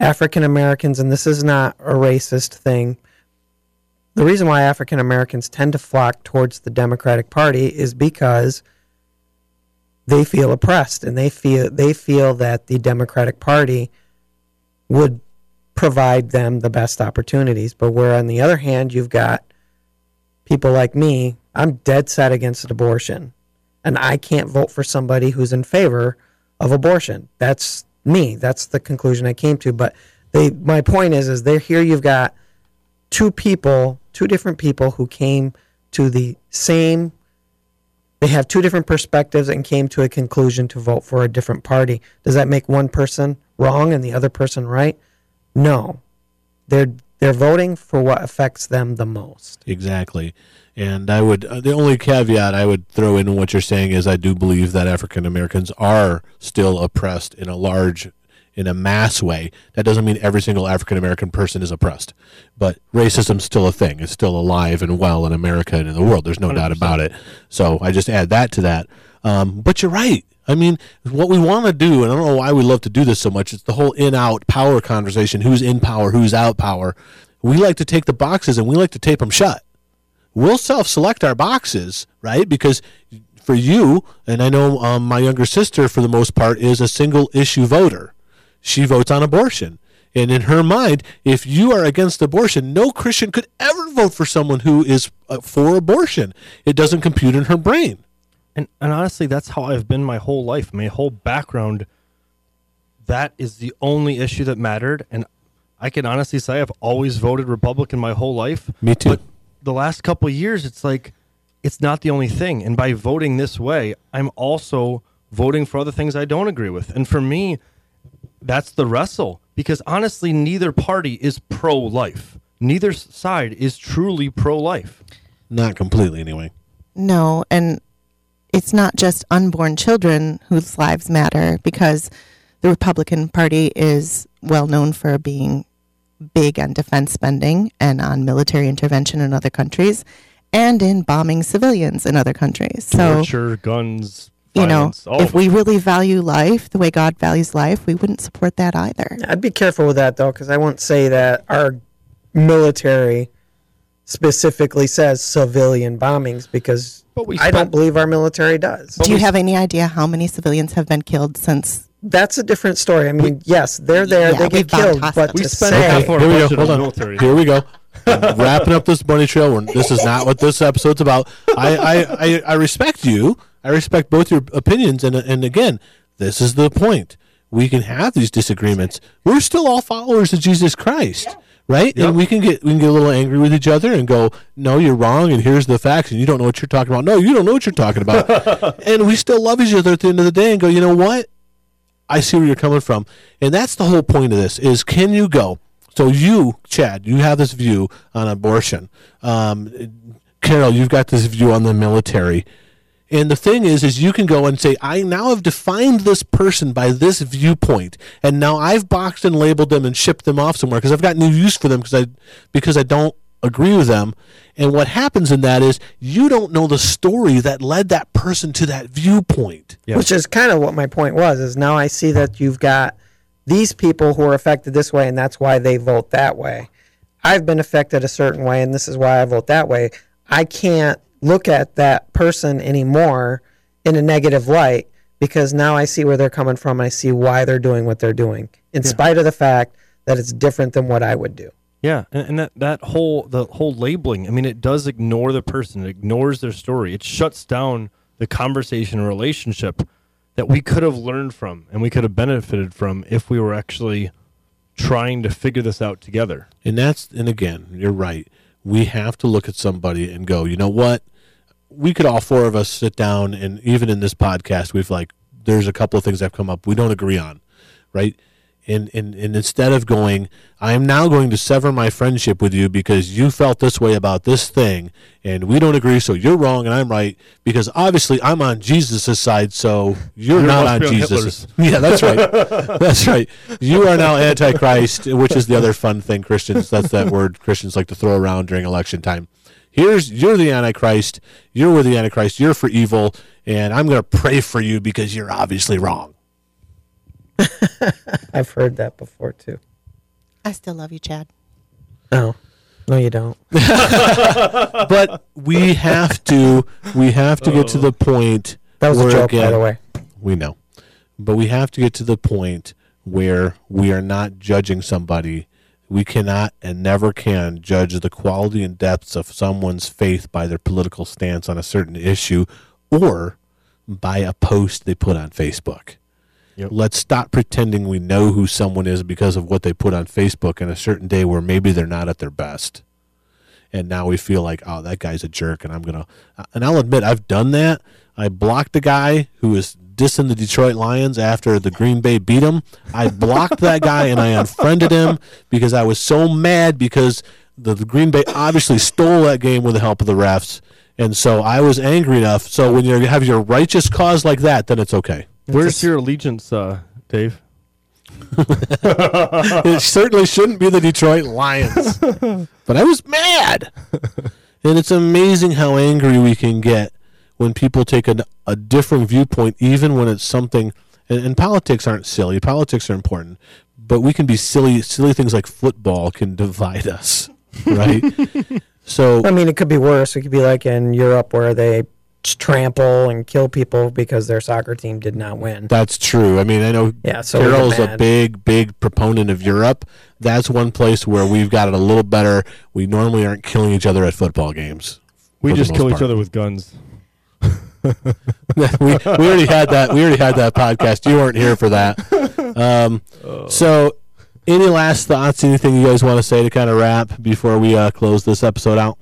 African Americans, and this is not a racist thing, the reason why African Americans tend to flock towards the Democratic Party is because they feel oppressed and they feel they feel that the Democratic Party would provide them the best opportunities. But where on the other hand you've got people like me, I'm dead set against abortion. And I can't vote for somebody who's in favor of abortion. That's me. That's the conclusion I came to. But they my point is is there here you've got two people, two different people who came to the same they have two different perspectives and came to a conclusion to vote for a different party. Does that make one person wrong and the other person right? No. They're they're voting for what affects them the most. Exactly. And I would, uh, the only caveat I would throw in what you're saying is I do believe that African Americans are still oppressed in a large, in a mass way. That doesn't mean every single African American person is oppressed, but racism's still a thing. It's still alive and well in America and in the world. There's no doubt about it. So I just add that to that. Um, but you're right. I mean, what we want to do, and I don't know why we love to do this so much, it's the whole in out power conversation who's in power, who's out power. We like to take the boxes and we like to tape them shut. We'll self select our boxes, right? Because for you, and I know um, my younger sister, for the most part, is a single issue voter. She votes on abortion. And in her mind, if you are against abortion, no Christian could ever vote for someone who is uh, for abortion. It doesn't compute in her brain. And and honestly, that's how I've been my whole life. My whole background. That is the only issue that mattered, and I can honestly say I've always voted Republican my whole life. Me too. But the last couple of years, it's like it's not the only thing. And by voting this way, I'm also voting for other things I don't agree with. And for me, that's the wrestle because honestly, neither party is pro life. Neither side is truly pro life. Not completely, anyway. No, and it's not just unborn children whose lives matter because the Republican Party is well known for being big on defense spending and on military intervention in other countries and in bombing civilians in other countries. So, Torture, guns, you know, violence, all oh. if we really value life the way God values life, we wouldn't support that either. I'd be careful with that though, because I won't say that our military specifically says civilian bombings because But we I don't believe our military does. Do you have any idea how many civilians have been killed since? That's a different story. I mean, yes, they're there, Yeah, they get killed, but hospitals. We spent say, half our Here we go. Hold on on. military. Here we go. Wrapping up this bunny trail. We're- This is not what this episode's about. I, I, I, I respect you. I respect both your opinions. And, and again, this is the point. We can have these disagreements. We're still all followers of Jesus Christ, right? And we can get we can get a little angry with each other and go, "No, you're wrong," and here's the facts, and you don't know what you're talking about. No, you don't know what you're talking about. and we still love each other at the end of the day and go, "You know what? I see where you're coming from. And that's the whole point of this is can you go? So you, Chad, you have this view on abortion. Um, Carol, you've got this view on the military. And the thing is, is you can go and say, I now have defined this person by this viewpoint, and now I've boxed and labeled them and shipped them off somewhere because I've got new use for them because I because I don't agree with them. And what happens in that is you don't know the story that led that person to that viewpoint. Yeah. which is kind of what my point was is now I see that you've got these people who are affected this way and that's why they vote that way. I've been affected a certain way and this is why I vote that way. I can't look at that person anymore in a negative light because now I see where they're coming from and I see why they're doing what they're doing in spite of the fact that it's different than what I would do. Yeah, and, and that that whole the whole labeling. I mean, it does ignore the person. It ignores their story. It shuts down the conversation or relationship that we could have learned from and we could have benefited from if we were actually trying to figure this out together. And that's and again, you're right. We have to look at somebody and go, you know what? We could all four of us sit down and even in this podcast, we've like there's a couple of things that have come up we don't agree on, right? And, and and instead of going, I am now going to sever my friendship with you because you felt this way about this thing, and we don't agree, so you're wrong and I'm right. Because obviously I'm on Jesus' side, so you're You not on Jesus. Yeah, that's right. That's right. You are now antichrist, which is the other fun thing Christians. That's that word Christians like to throw around during election time. Here's you're the antichrist. You're with the antichrist. You're for evil, and I'm going to pray for you because you're obviously wrong. I've heard that before too. I still love you, Chad. No. No you don't. But we have to we have to get to the point. That was a where, joke by the way. We know. But we have to get to the point where we are not judging somebody. We cannot and never can judge the quality and depths of someone's faith by their political stance on a certain issue or by a post they put on Facebook. Yep. Let's stop pretending we know who someone is because of what they put on Facebook on a certain day where maybe they're not at their best. And now we feel like, oh, that guy's a jerk, and I'm gonna. Uh, and I'll admit, I've done that. I blocked a guy who is dissing the Detroit Lions after the Green Bay beat them. I blocked that guy and I unfriended him because I was so mad because the, the Green Bay obviously stole that game with the help of the refs. And so I was angry enough. So when you have your righteous cause like that, then it's okay. Where's your allegiance, uh, Dave? it certainly shouldn't be the Detroit Lions. but I was mad. and it's amazing how angry we can get when people take a, a different viewpoint, even when it's something. And, and politics aren't silly. Politics are important, but we can be silly. Silly things like football can divide us, right? so I mean, it could be worse. It could be like in Europe where they trample and kill people because their soccer team did not win. That's true. I mean, I know Yeah, so Carol's a big, big proponent of Europe. That's one place where we've got it a little better. We normally aren't killing each other at football games. We just most kill each other with guns. We, we already had that. We already had that podcast. You weren't here for that. Um, so, any last thoughts? Anything you guys want to say to kind of wrap before we uh, close this episode out?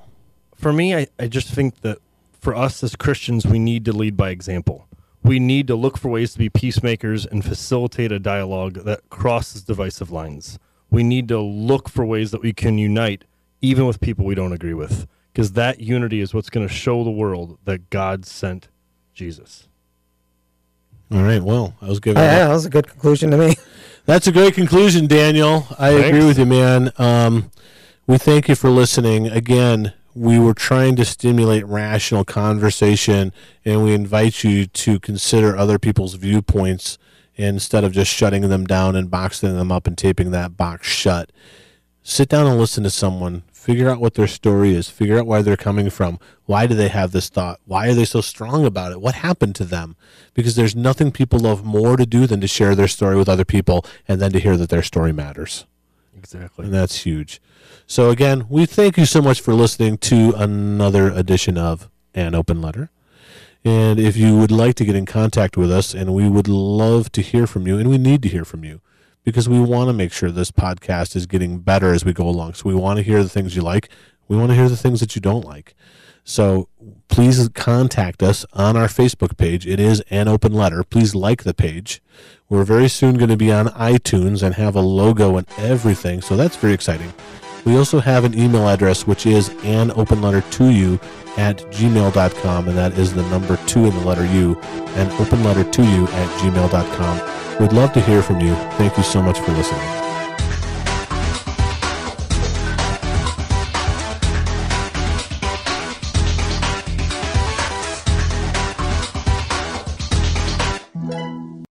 For me, I, I just think that for us as Christians, we need to lead by example. We need to look for ways to be peacemakers and facilitate a dialogue that crosses divisive lines. We need to look for ways that we can unite even with people we don't agree with, because that unity is what's going to show the world that God sent Jesus. All right. Well, I was giving. Yeah, that was a good conclusion to me. That's a great conclusion, Daniel. I agree with you, man. Um, we thank you for listening. Again, we were trying to stimulate rational conversation, and we invite you to consider other people's viewpoints instead of just shutting them down and boxing them up and taping that box shut. Sit down and listen to someone. Figure out what their story is. Figure out where they're coming from. Why do they have this thought? Why are they so strong about it? What happened to them? Because there's nothing people love more to do than to share their story with other people and then to hear that their story matters. Exactly. And that's huge. So, again, we thank you so much for listening to another edition of An Open Letter. And if you would like to get in contact with us, and we would love to hear from you, and we need to hear from you because we want to make sure this podcast is getting better as we go along. So, we want to hear the things you like, we want to hear the things that you don't like. So, please contact us on our Facebook page. It is An Open Letter. Please like the page. We're very soon going to be on iTunes and have a logo and everything. So, that's very exciting. We also have an email address, which is an open letter to you at gmail.com, and that is the number two in the letter U, an open letter to you at gmail.com. We'd love to hear from you. Thank you so much for listening.